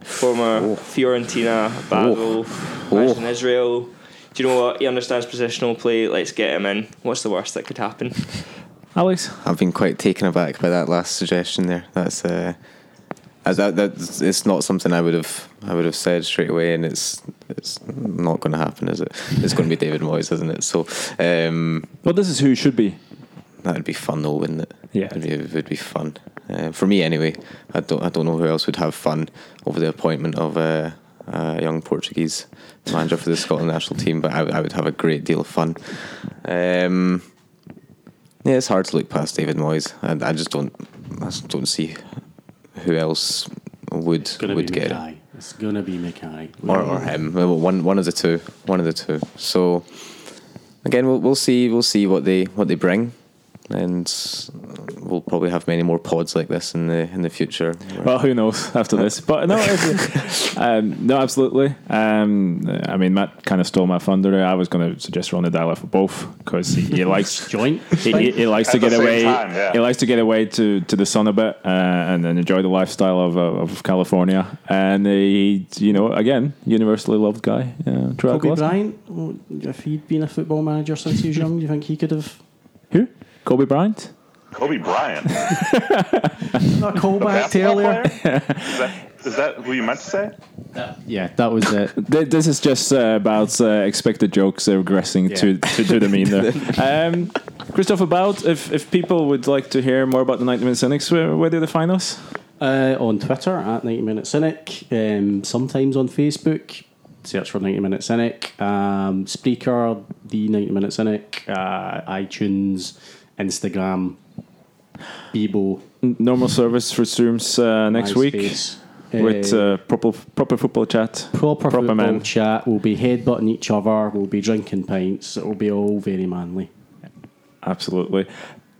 former oh. Fiorentina, Basel, oh. in Israel do you know what? He understands positional play. Let's get him in. What's the worst that could happen? [LAUGHS] Alex, I've been quite taken aback by that last suggestion there. That's uh, that that's it's not something I would have I would have said straight away, and it's it's not going to happen, is it? It's going to be [LAUGHS] David Moyes, isn't it? So, um, well, this is who should be. That'd be fun, though, wouldn't it? Yeah, it'd be, it would be fun uh, for me anyway. I don't I don't know who else would have fun over the appointment of. Uh, a young Portuguese manager for the Scotland national team, but I, I would have a great deal of fun. Um, yeah, it's hard to look past David Moyes. I, I just don't, I just don't see who else would would get it. It's gonna be Mackay or, or him. One one of the two. One of the two. So again, we'll we'll see. We'll see what they what they bring and we'll probably have many more pods like this in the in the future. Well, who knows after this? But no, [LAUGHS] um, no, absolutely. Um, I mean, Matt kind of stole my thunder. I was going to suggest Ronny Deila for both because he, he, likes [LAUGHS] joint. He, he, he likes At to get away. Time, yeah. He likes to get away to, to the sun a bit uh, and, and enjoy the lifestyle of, of California. And he, you know, again, universally loved guy. Uh, Kobe Bryant, if he'd been a football manager since he was young, do you think he could have? Who? Kobe Bryant? Kobe Bryant. [LAUGHS] Not callback Taylor. is, that, is that who you meant to say? yeah, that was it. [LAUGHS] this is just uh, about uh, expected jokes regressing yeah. to, to, to the mean there. [LAUGHS] Um, Christopher Boud, if, if people would like to hear more about the 90 Minute Cynics, where, where do they find us? Uh, on Twitter at 90 Minute Cynic, um, sometimes on Facebook, search for 90 Minute Cynic, um, Spreaker, The 90 Minute Cynic, uh, iTunes, Instagram, Bebo. Normal service resumes uh, next week with uh, uh, proper proper football chat. Proper, proper football man. chat. We'll be headbutting each other. We'll be drinking pints. It will be all very manly. Absolutely.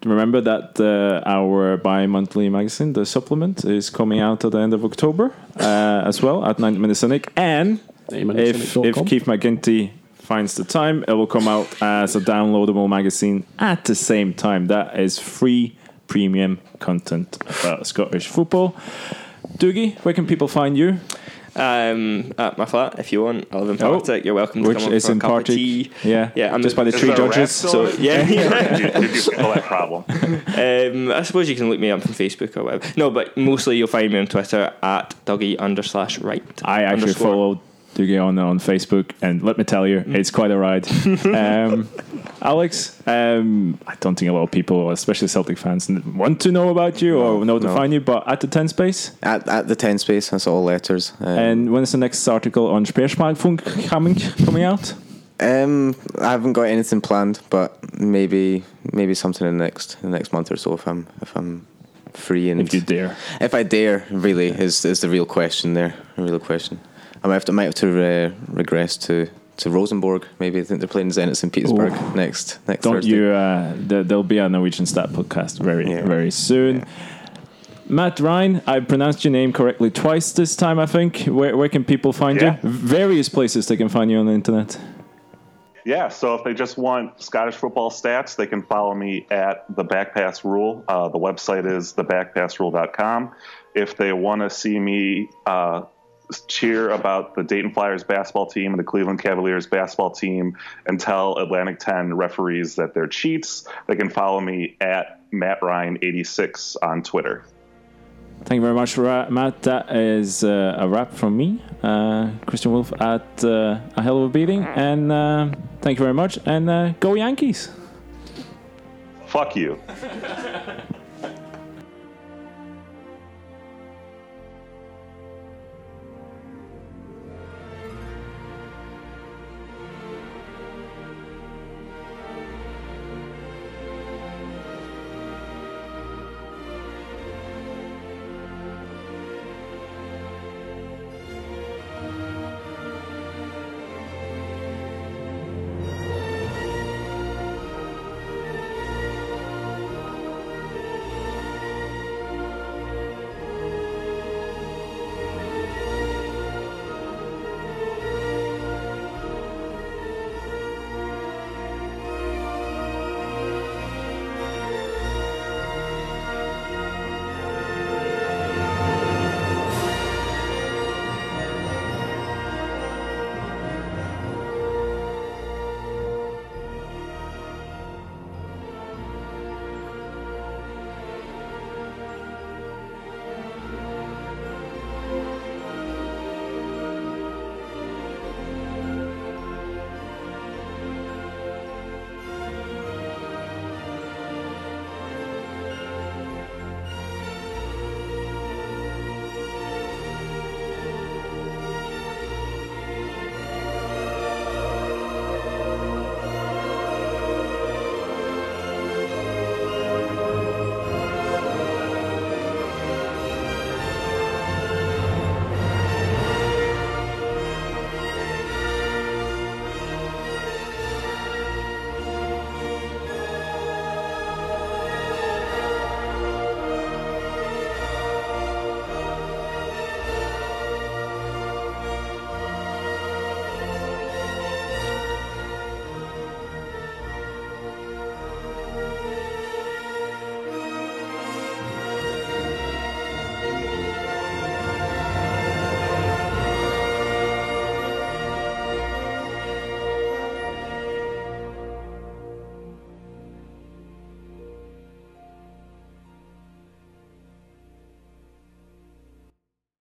Remember that uh, our bi-monthly magazine, the supplement, is coming out at the end of October uh, as well at 90 Minute Cynic. And if, if Keith McGinty finds the time, it will come out as a downloadable magazine at the same time. That is free premium content about Scottish football. Dougie, where can people find you? Um, at my flat, if you want, I live in Partick. Oh, You're welcome to which come is in for a cup Partick. of tea. Yeah, yeah. I'm just by the three judges. So [LAUGHS] yeah, yeah. do, do, do that problem. Um, I suppose you can look me up on Facebook or whatever. No, but mostly you'll find me on Twitter at Dougie underslash right. I actually underscore. Followed Dougie on on Facebook, and let me tell you, it's quite a ride. [LAUGHS] um, Alex, um, I don't think a lot of people, especially Celtic fans, want to know about you or know to no. find you. But at the ten space, at, at the ten space, that's all letters. Um, and when is the next article on Spielverlagerung coming coming out? Um, I haven't got anything planned, but maybe maybe something in the next in the next month or so if I'm if I'm free and If you dare. if I dare, really is is the real question there. The real question. I might have to might have to uh, regress to. To Rosenborg, maybe I think they're playing Zenit St. Petersburg Ooh. next next Don't Thursday. you? Uh, there, there'll be a Norwegian Stat podcast very, Yeah. very soon. Matt Rhein, I pronounced your name correctly twice this time. I think. Where, where can people find Yeah. you? Various places they can find you on the internet. Yeah, so if they just want Scottish football stats, they can follow me at the Backpass Rule. Uh, the website is thebackpassrule.com. If they want to see me uh, cheer about the Dayton Flyers basketball team and the Cleveland Cavaliers basketball team and tell Atlantic 10 referees that they're cheats, they can follow me at Matt Rhein86 on Twitter. Thank you very much, Matt. That is uh, a wrap from me, uh, Christian Wulff, at uh, a hell of a beating. And uh, thank you very much. And uh, go Yankees. Fuck you. [LAUGHS]